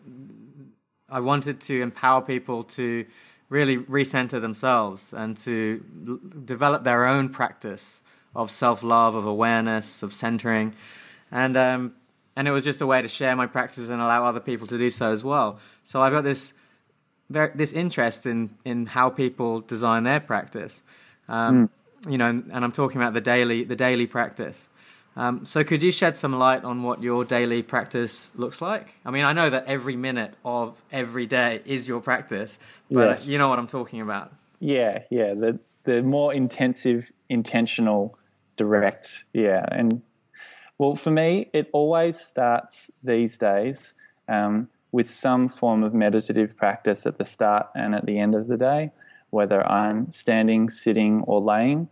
I wanted to empower people to really recenter themselves and to l- develop their own practice of self love, of awareness, of centering, and um, and it was just a way to share my practice and allow other people to do so as well. So I've got this this interest in in how people design their practice, um, mm. you know, and, and, I'm talking about the daily the daily practice. Um, so could you shed some light on what your daily practice looks like? I mean, I know that every minute of every day is your practice, but yes. you know what I'm talking about. Yeah, yeah. The the more intensive, intentional, direct. Yeah, and well, for me, it always starts these days um, with some form of meditative practice at the start and at the end of the day, whether I'm standing, sitting, or laying,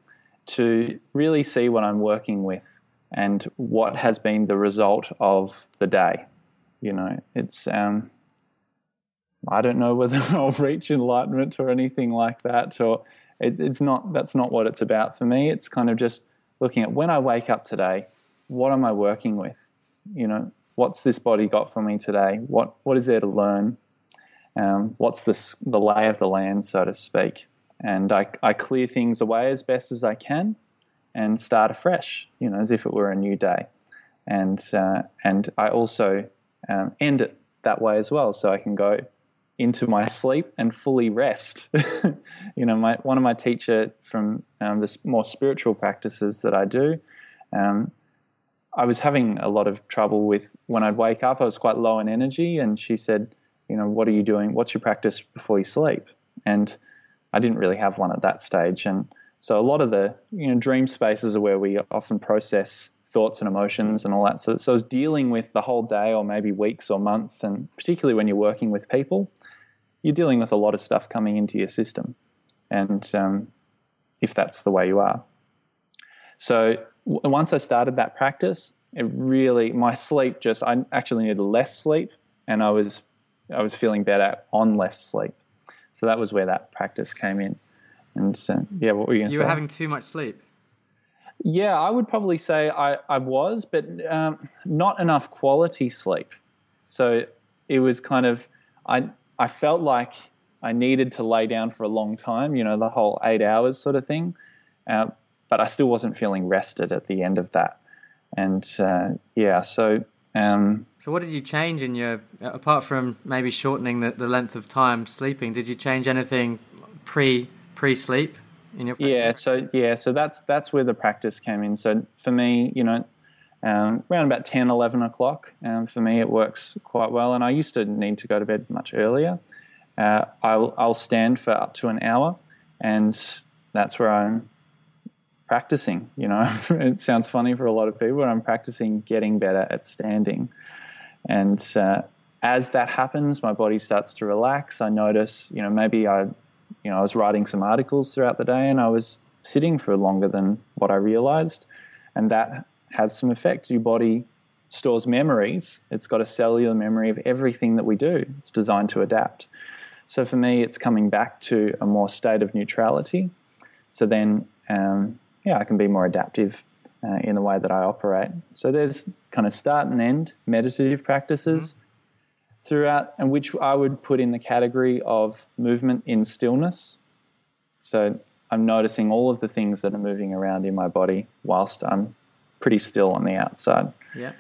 to really see what I'm working with and what has been the result of the day. You know, it's um, I don't know whether I'll reach enlightenment or anything like that, or it, it's not. That's not what it's about for me. It's kind of just looking at when I wake up today, what am I working with? You know, what's this body got for me today? What what is there to learn? Um, what's this, the lay of the land, so to speak? And I, I clear things away as best as I can and start afresh, you know, as if it were a new day. And uh, and I also um, end it that way as well, so I can go into my sleep and fully rest. you know, my one of my teacher from um, the more spiritual practices that I do. Um, I was having a lot of trouble with when I'd wake up. I was quite low in energy, and she said, "You know, what are you doing? What's your practice before you sleep?" And I didn't really have one at that stage, and so a lot of the you know dream spaces are where we often process thoughts and emotions and all that. So, so I was dealing with the whole day or maybe weeks or months, and particularly when you're working with people, you're dealing with a lot of stuff coming into your system, and um, if that's the way you are. So once I started that practice, it really my sleep just I actually needed less sleep, and I was I was feeling better on less sleep. So that was where that practice came in. And uh, yeah, what were you say? You were having too much sleep. Yeah, I would probably say I, I was, but um, not enough quality sleep. So it was kind of I I felt like I needed to lay down for a long time, you know, the whole eight hours sort of thing. Uh, but I still wasn't feeling rested at the end of that. And uh, yeah, so. Um, so what did you change in your apart from maybe shortening the, the length of time sleeping? Did you change anything pre pre-sleep in your practice? yeah so yeah so that's that's where the practice came in so for me you know um, around about 10 11 o'clock um, for me it works quite well and i used to need to go to bed much earlier uh, I'll, I'll stand for up to an hour and that's where i'm practicing you know it sounds funny for a lot of people but i'm practicing getting better at standing and uh, as that happens my body starts to relax i notice you know maybe i you know, I was writing some articles throughout the day and I was sitting for longer than what I realized. And that has some effect. Your body stores memories, it's got a cellular memory of everything that we do, it's designed to adapt. So for me, it's coming back to a more state of neutrality. So then, um, yeah, I can be more adaptive uh, in the way that I operate. So there's kind of start and end meditative practices. Mm-hmm throughout, and which I would put in the category of movement in stillness. So I'm noticing all of the things that are moving around in my body whilst I'm pretty still on the outside. Yeah.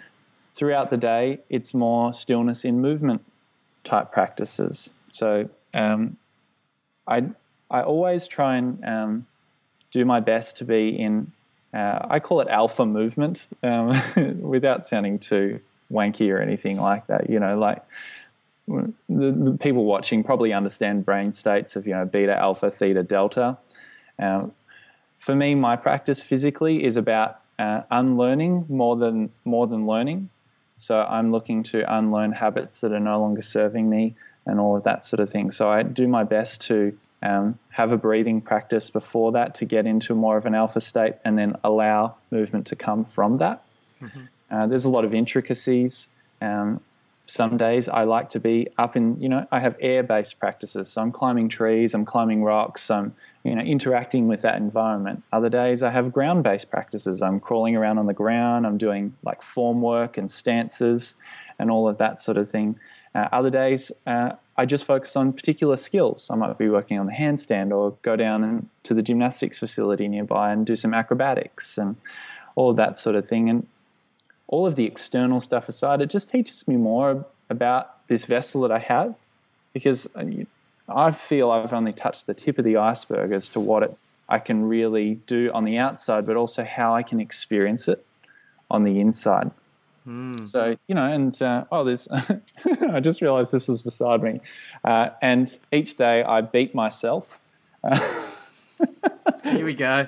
Throughout the day, it's more stillness in movement type practices. So um, I I always try and um, do my best to be in. Uh, I call it alpha movement, um, without sounding too wanky or anything like that. You know, like the, the, people watching probably understand brain states of you know beta, alpha, theta, delta. Um, for me, my practice physically is about uh, unlearning more than more than learning. So I'm looking to unlearn habits that are no longer serving me, and all of that sort of thing. So I do my best to um, have a breathing practice before that to get into more of an alpha state and then allow movement to come from that. Mm-hmm. Uh, there's a lot of intricacies. Um, some days I like to be up in, you know, I have air based practices. So I'm climbing trees, I'm climbing rocks, I'm, you know, interacting with that environment. Other days I have ground based practices. I'm crawling around on the ground, I'm doing like form work and stances and all of that sort of thing. Uh, other days uh, I just focus on particular skills. I might be working on the handstand or go down and, to the gymnastics facility nearby and do some acrobatics and all of that sort of thing. And all of the external stuff aside, it just teaches me more about this vessel that I have because I feel I've only touched the tip of the iceberg as to what it, I can really do on the outside, but also how I can experience it on the inside. Mm. So, you know, and uh, oh, there's, I just realized this is beside me. Uh, and each day I beat myself. Here we go.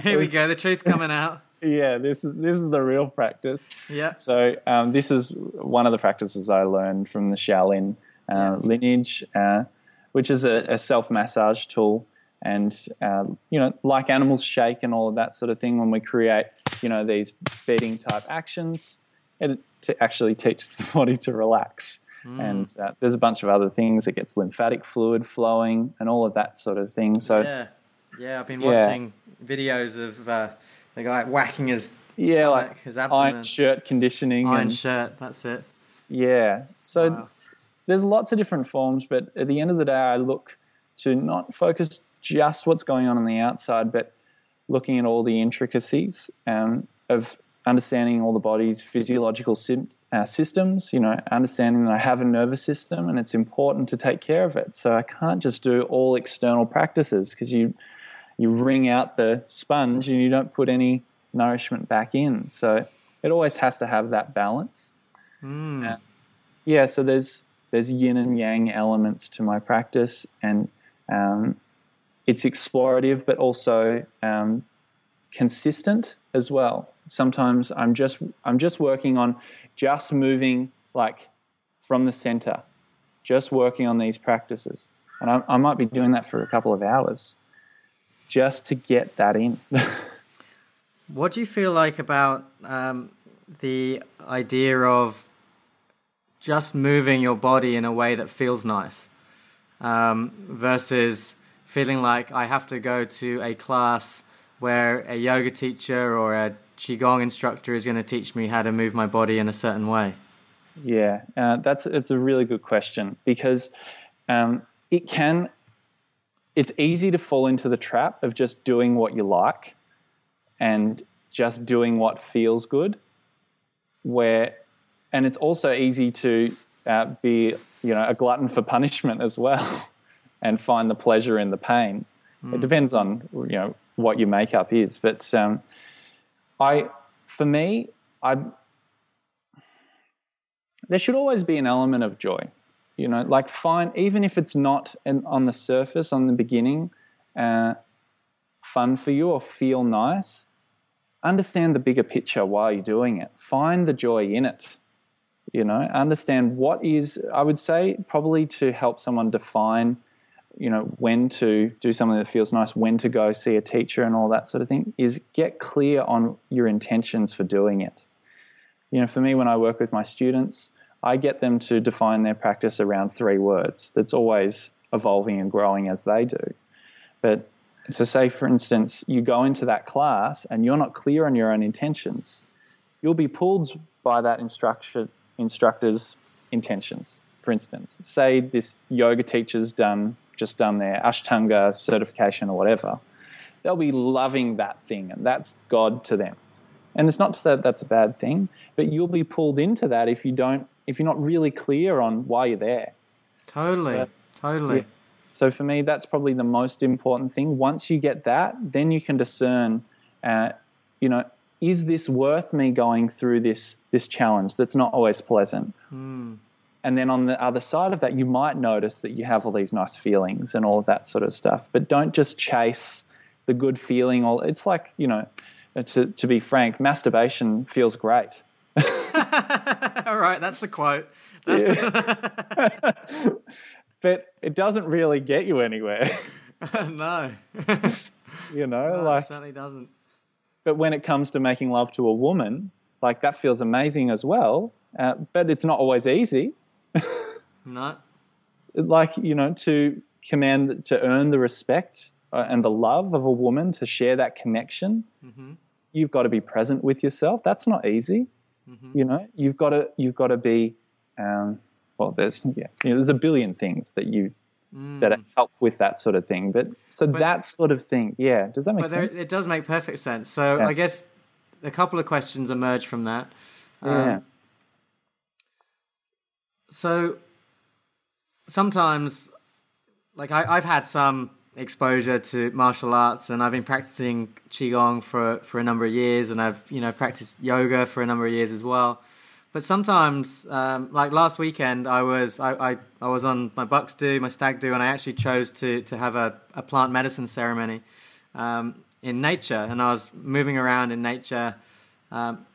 Here we go. The truth's coming out yeah, this is this is the real practice. Yeah. So um, this is one of the practices I learned from the Shaolin uh, lineage, uh, which is a, a self massage tool, and uh, you know, like animals shake and all of that sort of thing. When we create, you know, these beating type actions, it actually teaches the body to relax. Mm. And uh, there's a bunch of other things. It gets lymphatic fluid flowing and all of that sort of thing. So yeah, yeah, I've been watching videos of uh, the guy whacking his yeah, stomach, like his abdomen. Iron shirt conditioning. Iron and, shirt, that's it. Yeah. So wow. there's lots of different forms, but at the end of the day, I look to not focus just what's going on on the outside, but looking at all the intricacies um, of understanding all the body's physiological sim- uh, systems, you know, understanding that I have a nervous system and it's important to take care of it. So I can't just do all external practices because you you wring out the sponge and you don't put any nourishment back in. So it always has to have that balance. Mm. Uh, yeah, so there's there's yin and yang elements to my practice, and um, it's explorative, but also um, consistent as well. Sometimes I'm just I'm just working on just moving like from the center, just working on these practices, and I, I might be doing that for a couple of hours just to get that in. what do you feel like about um, the idea of just moving your body in a way that feels nice um, versus feeling like I have to go to a class where a yoga teacher or a qigong instructor is going to teach me how to move my body in a certain way? Yeah, uh, that's it's a really good question because um, it can it's easy to fall into the trap of just doing what you like and just doing what feels good where and it's also easy to uh, be you know a glutton for punishment as well and find the pleasure in the pain mm. it depends on you know what your makeup is but um, i for me i there should always be an element of joy you know like find even if it's not on the surface on the beginning uh, fun for you or feel nice understand the bigger picture while you're doing it. Find the joy in it you know understand what is i would say probably to help someone define you know when to do something that feels nice when to go see a teacher and all that sort of thing is get clear on your intentions for doing it you know for me when i work with my students I get them to define their practice around three words that's always evolving and growing as they do. But so, say for instance, you go into that class and you're not clear on your own intentions, you'll be pulled by that instructor, instructor's intentions. For instance, say this yoga teacher's done just done their Ashtanga certification or whatever, they'll be loving that thing and that's God to them. And it's not to say that that's a bad thing, but you'll be pulled into that if you don't if you're not really clear on why you're there. Totally, so, totally. Yeah. So for me, that's probably the most important thing. Once you get that, then you can discern, uh, you know, is this worth me going through this this challenge that's not always pleasant? Mm. And then on the other side of that, you might notice that you have all these nice feelings and all of that sort of stuff. But don't just chase the good feeling. Or it's like you know, to to be frank, masturbation feels great. All right, that's the quote. That's yeah. the but it doesn't really get you anywhere. no, you know, no, it like certainly doesn't. but when it comes to making love to a woman, like that feels amazing as well. Uh, but it's not always easy. No, Like you know, to command, to earn the respect uh, and the love of a woman, to share that connection, you've got to be present with yourself. That's not easy. You know, you've got to you've got to be. Um, well, there's yeah, you know, there's a billion things that you that help with that sort of thing. But so that sort of thing, yeah. Does that make but there, sense? it does make perfect sense. So Yeah. I guess a couple of questions emerge from that. yeah. So sometimes, like I, I've had some exposure to martial arts, and I've been practicing qigong for for a number of years, and I've you know practiced yoga for a number of years as well. But sometimes, um, like last weekend, I was I, I, I was on my bucks do, my stag do, and I actually chose to to have a, a plant medicine ceremony um, in nature, and I was moving around in nature. Um,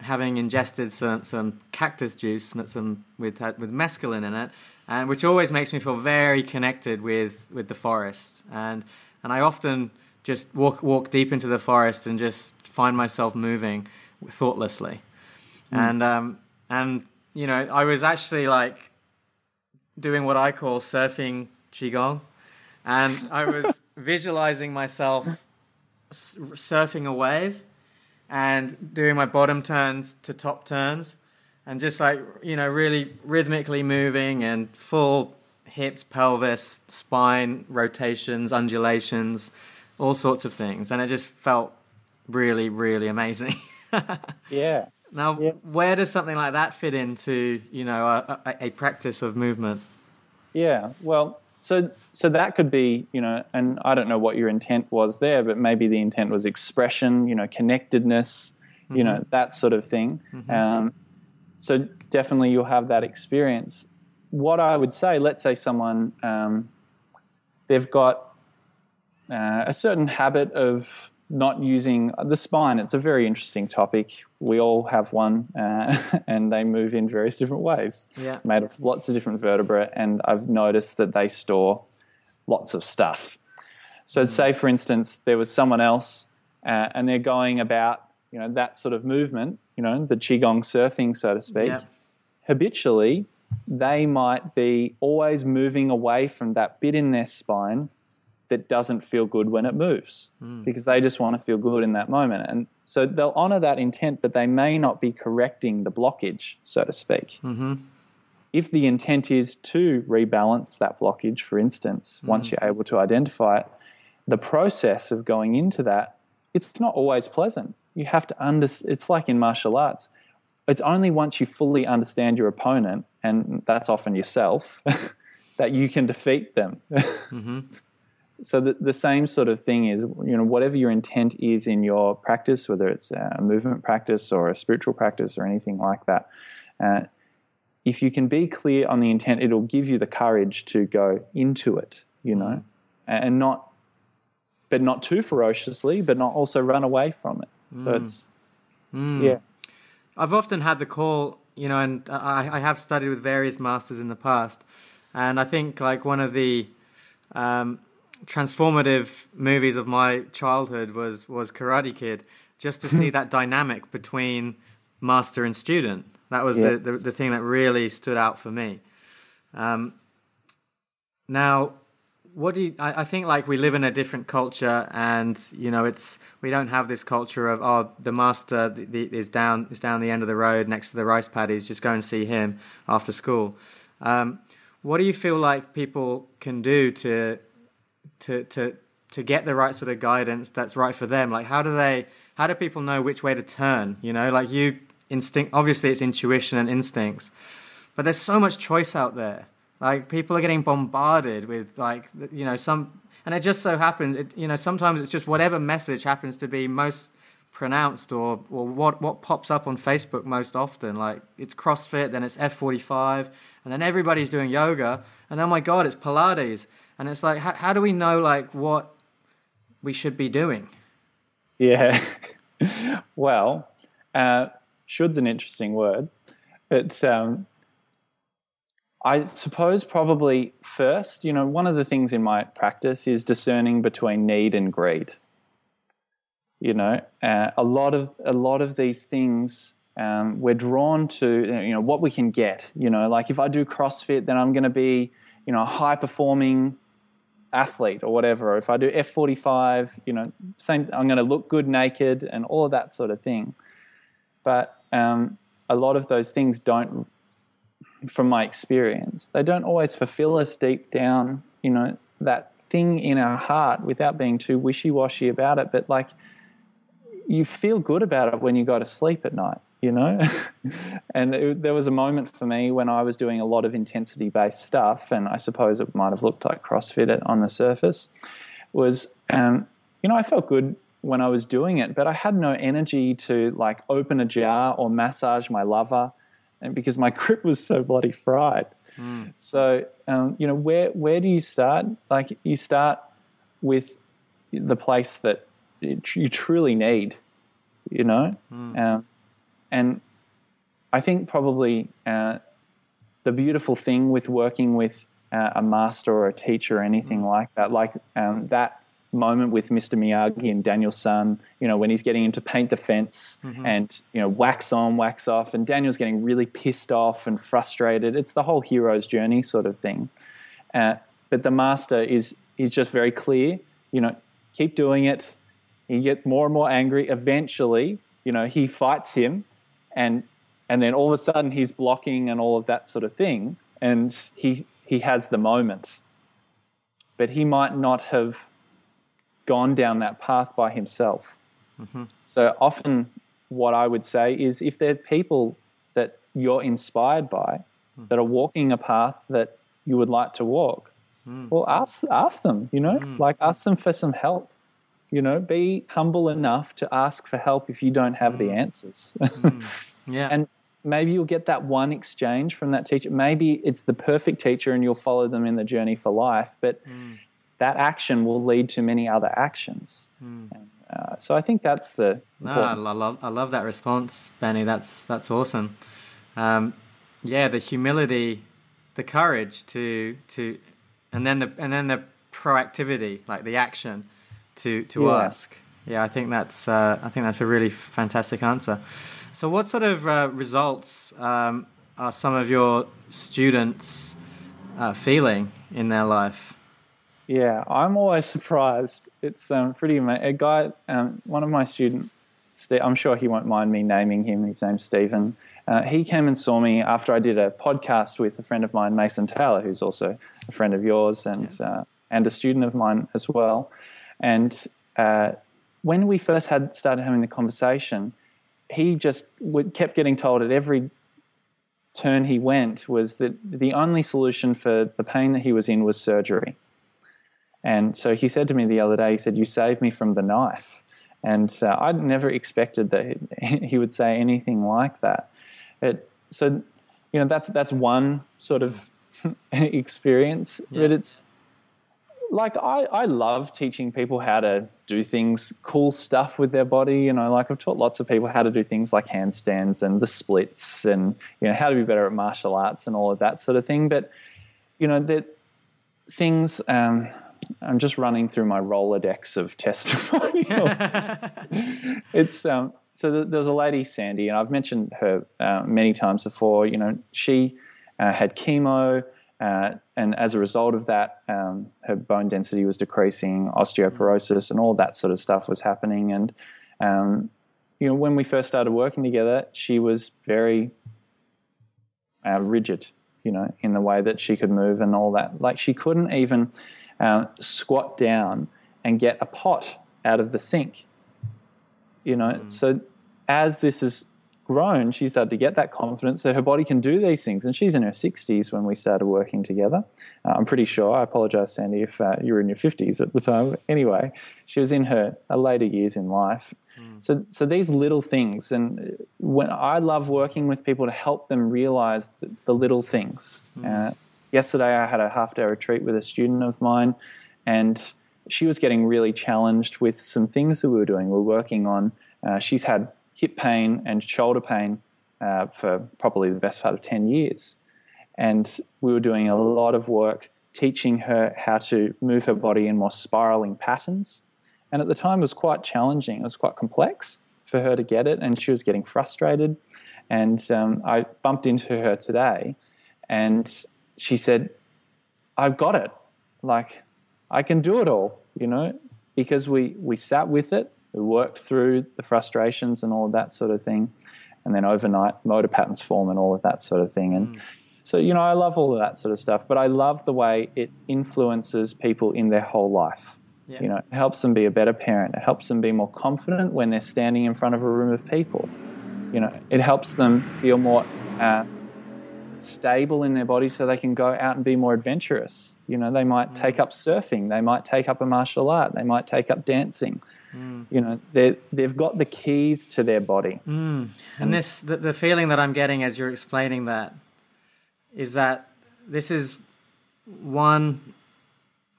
having ingested some, some cactus juice with some with uh, with mescaline in it, and which always makes me feel very connected with, with the forest. And and I often just walk walk deep into the forest and just find myself moving thoughtlessly. And um and you know I was actually like doing what I call surfing qigong, and I was visualizing myself surfing a wave and doing my bottom turns to top turns and just like you know really rhythmically moving and full hips pelvis spine rotations undulations all sorts of things and it just felt really really amazing yeah. now Yeah. where does something like that fit into you know a, a, a practice of movement Yeah, well, so so that could be, you know, and I don't know what your intent was there, but maybe the intent was expression, you know, connectedness, you know, that sort of thing. Um, so definitely you'll have that experience. What I would say, let's say someone um, they've got uh, a certain habit of not using the spine. It's a very interesting topic. We all have one, uh, and they move in various different ways Yeah. made of lots of different vertebrae, and I've noticed that they store lots of stuff. So, say for instance, there was someone else, uh, and they're going about, you know, that sort of movement, you know, the qigong surfing, so to speak. Yeah. Habitually, they might be always moving away from that bit in their spine that doesn't feel good when it moves hmm. because they just want to feel good in that moment. And so they'll honor that intent, but they may not be correcting the blockage, so to speak. Mm-hmm. If the intent is to rebalance that blockage, for instance, hmm. once you're able to identify it, the process of going into that, it's not always pleasant. You have to understand, it's like in martial arts. It's only once you fully understand your opponent, and that's often yourself, that you can defeat them. Mm-hmm. so the, the same sort of thing is you know whatever your intent is in your practice whether it's a movement practice or a spiritual practice or anything like that uh, if you can be clear on the intent it'll give you the courage to go into it you know and not but not too ferociously but not also run away from it. So it's yeah. I've often had the call, you know, and I, I have studied with various masters in the past, and I think like one of the um, transformative movies of my childhood was was Karate Kid, just to see that dynamic between master and student. That was the, the the thing that really stood out for me. Um, now, what do you, I, I think like we live in a different culture and you know it's we don't have this culture of oh the master the, the, is down is down the end of the road next to the rice paddies just go and see him after school um, what do you feel like people can do to to to to get the right sort of guidance that's right for them. Like how do they how do people know which way to turn you know? Like you instinct obviously it's intuition and instincts but there's so much choice out there. Like people are getting bombarded with like you know some and it just so happens it, you know sometimes it's just whatever message happens to be most pronounced or or what what pops up on Facebook most often. Like it's CrossFit then it's F45 and then everybody's doing yoga and oh my god it's Pilates and it's like how, how do we know like what we should be doing Yeah. well, uh, should's an interesting word, but um, I suppose probably first, you know, one of the things in my practice is discerning between need and greed. You know, uh, a lot of a lot of these things um, we're drawn to, you know, what we can get. You know, like if I do CrossFit, then I'm going to be, you know, a high performing athlete or whatever. If I do F45, you know, same, I'm going to look good naked and all of that sort of thing. But um, a lot of those things don't from my experience, they don't always fulfill us deep down, you know, that thing in our heart without being too wishy washy about it. But like, you feel good about it when you go to sleep at night, you know? and it, there was a moment for me when I was doing a lot of intensity based stuff, and I suppose it might have looked like CrossFit on the surface, was, um, you know, I felt good when I was doing it, but I had no energy to like open a jar or massage my lover and because my grip was so bloody fried. Mm. So, um, you know, where where do you start? Like, you start with the place that you truly need, you know, mm. um, and I think probably uh, the beautiful thing with working with uh, a master or a teacher or anything mm. like that, like um, that moment with Mr. Miyagi and Daniel San, you know, when he's getting into paint the fence mm-hmm. and, you know, wax on, wax off, and Daniel's getting really pissed off and frustrated. It's the whole hero's journey sort of thing. Uh, but the master is is just very clear, you know, keep doing it. He gets more and more angry. Eventually, you know, he fights him and and then all of a sudden he's blocking and all of that sort of thing. And he he has the moment. But he might not have gone down that path by himself. Mm-hmm. So often, what I would say is if there are people that you're inspired by mm. that are walking a path that you would like to walk, mm. well, ask ask them. You know, mm. like ask them for some help. You know, be humble enough to ask for help if you don't have the mm. answers. Mm. yeah, and maybe you'll get that one exchange from that teacher. Maybe it's the perfect teacher and you'll follow them in the journey for life. But mm that action will lead to many other actions. Mm. And, uh, so I think that's the. No, I love I love that response, Benny. That's that's awesome. Um, yeah, the humility, the courage to to, and then the and then the proactivity, like the action, to to yeah. ask. Yeah, I think that's uh, I think that's a really fantastic answer. So, what sort of uh, results um, are some of your students uh, feeling in their life? Yeah, I'm always surprised. It's um, pretty amazing. A guy, um, one of my students, I'm sure he won't mind me naming him. His name's Stephen. Uh, he came and saw me after I did a podcast with a friend of mine, Mason Taylor, who's also a friend of yours and yeah. uh, and a student of mine as well. And uh, when we first had started having the conversation, he just would, kept getting told at every turn he went was that the only solution for the pain that he was in was surgery. And so he said to me the other day, he said, You saved me from the knife. And uh, I'd never expected that he would say anything like that. It, so, you know, that's, that's one sort of experience. Yeah. But it's like, I, I love teaching people how to do things, cool stuff with their body. You know, like I've taught lots of people how to do things like handstands and the splits and, you know, how to be better at martial arts and all of that sort of thing. But, you know, that things, um, I'm just running through my Rolodex of testimonials. it's um, so there's a lady, Sandy, and I've mentioned her uh, many times before. You know, she uh, had chemo, uh, and as a result of that, um, her bone density was decreasing, osteoporosis, and all that sort of stuff was happening. And um, you know, when we first started working together, she was very uh, rigid. You know, in the way that she could move and all that. Like she couldn't even uh, squat down and get a pot out of the sink. You know, mm. so as this has grown, she started to get that confidence that her body can do these things. And she's in her 60s when we started working together. Uh, I'm pretty sure. I apologize, Sandy, if uh, you were in your 50s at the time. Anyway, she was in her later years in life. Mm. So, so these little things, and when I love working with people to help them realize the, the little things. Mm. Uh, yesterday I had a half day retreat with a student of mine, and she was getting really challenged with some things that we were doing. We we're working on. Uh, she's had hip pain and shoulder pain uh, for probably the best part of ten years, and we were doing a lot of work teaching her how to move her body in more spiraling patterns. And at the time, it was quite challenging. It was quite complex for her to get it, and she was getting frustrated. And um, I bumped into her today, and she said, "I've got it. Like, I can do it all." You know, because we we sat with it, we worked through the frustrations and all of that sort of thing, and then overnight motor patterns form and all of that sort of thing. And mm. so, you know, I love all of that sort of stuff, but I love the way it influences people in their whole life. Yeah. You know, it helps them be a better parent. It helps them be more confident when they're standing in front of a room of people. You know, it helps them feel more uh, stable in their body so they can go out and be more adventurous. You know, they might mm. take up surfing, they might take up a martial art, they might take up dancing. Mm. You know, they they've got the keys to their body. Mm. And this, the, the feeling that I'm getting as you're explaining that, is that this is one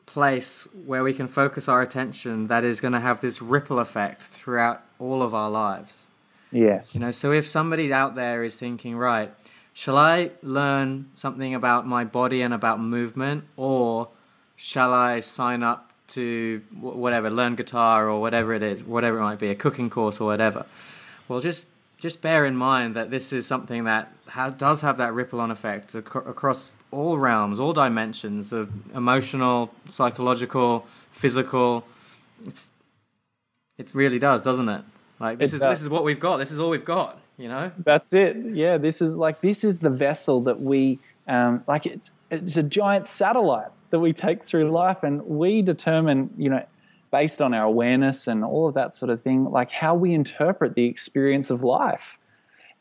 place where we can focus our attention that is going to have this ripple effect throughout all of our lives. Yes. You know, so if somebody out there is thinking, right, shall I learn something about my body and about movement, or shall I sign up to whatever, learn guitar or whatever it is, whatever it might be, a cooking course or whatever? Well, just just bear in mind that this is something that ha- does have that ripple on effect ac- across all realms, all dimensions of emotional, psychological, physical. It's it really does, doesn't it? Like this it is does. this is what we've got. This is all we've got. You know. That's it. Yeah. This is like this is the vessel that we um, like. It's it's a giant satellite that we take through life, and we determine. You know. Based on our awareness and all of that sort of thing, like how we interpret the experience of life.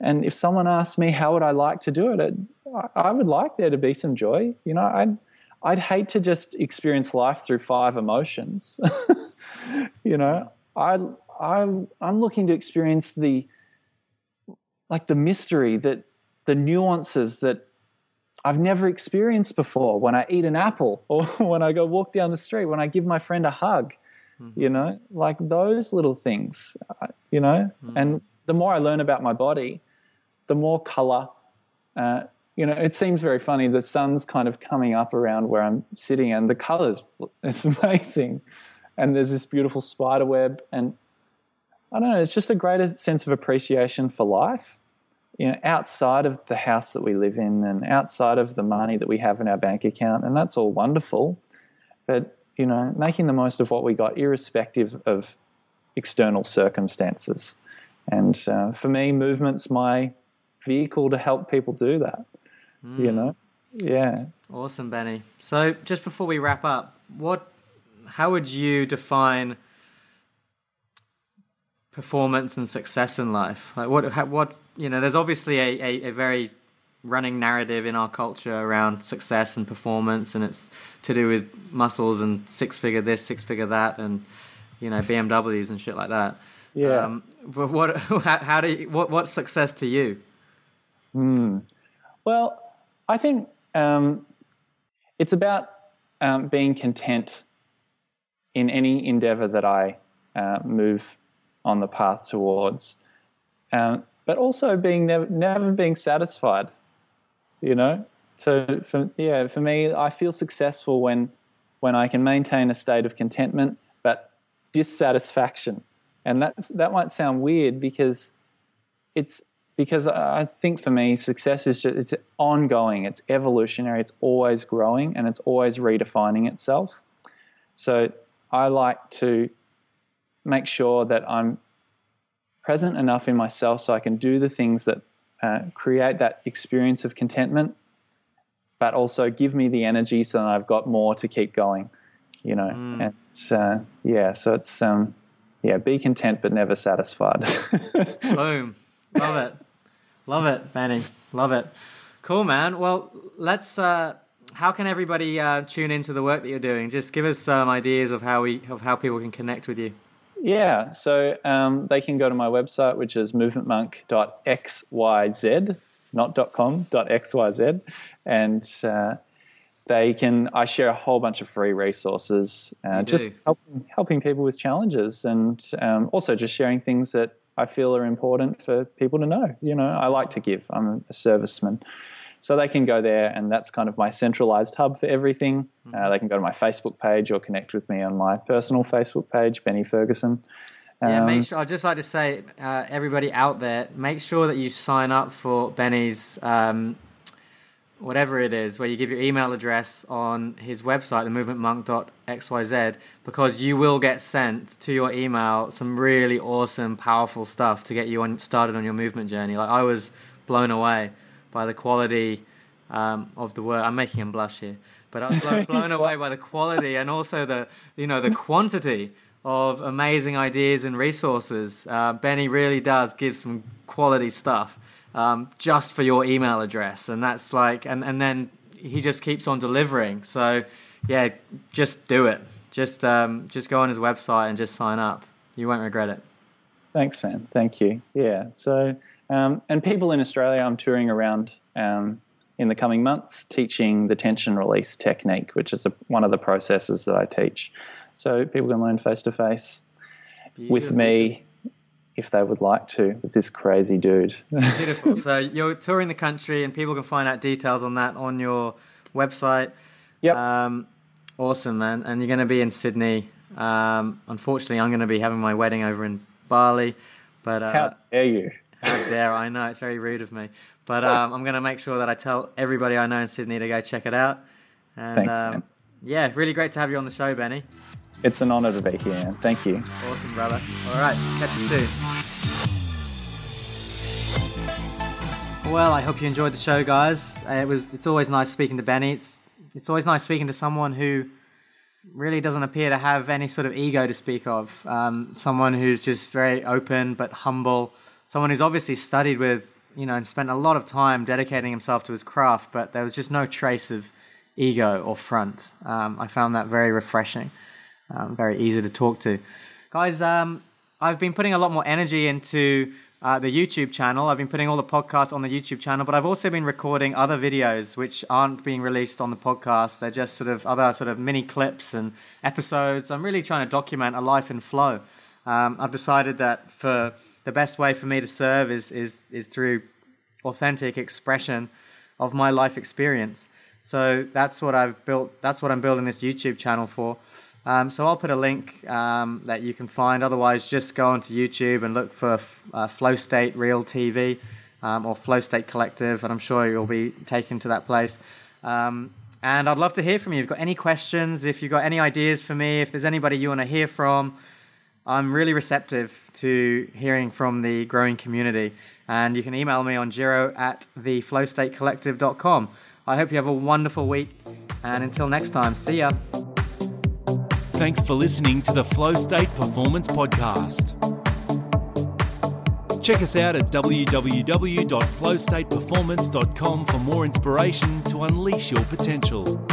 And if someone asked me how would I like to do it, I would like there to be some joy. You know, I'd I'd hate to just experience life through five emotions. you know, I I I'm looking to experience the like the mystery that the nuances that I've never experienced before when I eat an apple or when I go walk down the street, when I give my friend a hug, mm-hmm. you know, like those little things, uh, you know. Mm-hmm. And the more I learn about my body, the more color, uh, you know, it seems very funny. The sun's kind of coming up around where I'm sitting, and the colors, it's amazing. And there's this beautiful spider web, and I don't know, it's just a greater sense of appreciation for life. You know, outside of the house that we live in, and outside of the money that we have in our bank account, and that's all wonderful. But you know, making the most of what we got, irrespective of external circumstances. And uh, for me, movement's my vehicle to help people do that. Mm. You know, yeah. Awesome, Benny. So, just before we wrap up, what, how would you define performance and success in life? Like, what, what, you know, there's obviously a, a, a very running narrative in our culture around success and performance, and it's to do with muscles and six figure this, six figure that, and you know BMWs and shit like that. Yeah. Um, but what? How, how do you, what? What's success to you? Hmm. Well, I think um, it's about um, being content in any endeavor that I uh, move on the path towards, um, but also being never, never being satisfied. You know, so for yeah, for me, I feel successful when when I can maintain a state of contentment, but dissatisfaction, and that that might sound weird because it's because I think for me, success is just it's ongoing, it's evolutionary, it's always growing, and it's always redefining itself. So I like to make sure that I'm present enough in myself so I can do the things that uh, create that experience of contentment, but also give me the energy so that I've got more to keep going. You know, mm. and uh, yeah, so it's um, yeah, be content but never satisfied. Boom, love it. Love it, Benny. Love it. Cool, man. Well, let's. Uh, how can everybody uh, tune into the work that you're doing? Just give us some ideas of how we of how people can connect with you. Yeah, so um, they can go to my website, which is movementmonk.xyz, not .com, .xyz, and uh, they can. I share a whole bunch of free resources, uh, just helping helping people with challenges, and um, also just sharing things that I feel are important for people to know. You know, I like to give. I'm a serviceman. So they can go there, and that's kind of my centralized hub for everything. Uh, they can go to my Facebook page or connect with me on my personal Facebook page, Benny Fergusson. Yeah, Um, make sure. I'd just like to say, uh, everybody out there, make sure that you sign up for Benny's um, whatever it is, where you give your email address on his website, themovementmonk.xyz, because you will get sent to your email some really awesome, powerful stuff to get you on started on your movement journey. Like I was blown away by the quality um, of the work. I'm making him blush here, but I was blown, blown away by the quality and also the you know the quantity of amazing ideas and resources. Uh, Benny really does give some quality stuff um, just for your email address, and that's like, and and then he just keeps on delivering. So yeah, just do it. Just um, just go on his website and just sign up. You won't regret it. Thanks, man. Thank you. Yeah. So, um, and people in Australia, I'm touring around um, in the coming months teaching the tension release technique, which is a, one of the processes that I teach. So people can learn face to face with me if they would like to with this crazy dude. Beautiful. so you're touring the country, and people can find out details on that on your website. Yep. Um, awesome, man. And you're going to be in Sydney. Um, unfortunately, I'm going to be having my wedding over in Bali, but uh, How dare you? How dare I know it's very rude of me. But um, I'm going to make sure that I tell everybody I know in Sydney to go check it out. And, Thanks, um, man. Yeah, really great to have you on the show, Benny. It's an honor to be here, man. Thank you. Awesome, brother. All right, catch you soon. Well, I hope you enjoyed the show, guys. Uh, It was. It's always nice speaking to Benny. It's it's always nice speaking to someone who really doesn't appear to have any sort of ego to speak of. Um, someone who's just very open but humble. Someone who's obviously studied with, you know, and spent a lot of time dedicating himself to his craft, but there was just no trace of ego or front. Um, I found that very refreshing, um, very easy to talk to. Guys, um, I've been putting a lot more energy into uh, the YouTube channel. I've been putting all the podcasts on the YouTube channel, but I've also been recording other videos which aren't being released on the podcast. They're just sort of other sort of mini clips and episodes. I'm really trying to document a life in flow. Um, I've decided that for the best way for me to serve is is is through authentic expression of my life experience. So that's what I've built. That's what I'm building this YouTube channel for. Um, so I'll put a link um, that you can find. Otherwise, just go onto YouTube and look for uh, Flow State Real TV um, or Flow State Collective, and I'm sure you'll be taken to that place. Um, and I'd love to hear from you. If you've got any questions, if you've got any ideas for me, if there's anybody you want to hear from, I'm really receptive to hearing from the growing community. And you can email me on giro at theflowstatecollective.com. I hope you have a wonderful week. And until next time, see ya. Thanks for listening to the Flow State Performance Podcast. Check us out at www.flowstateperformance.com for more inspiration to unleash your potential.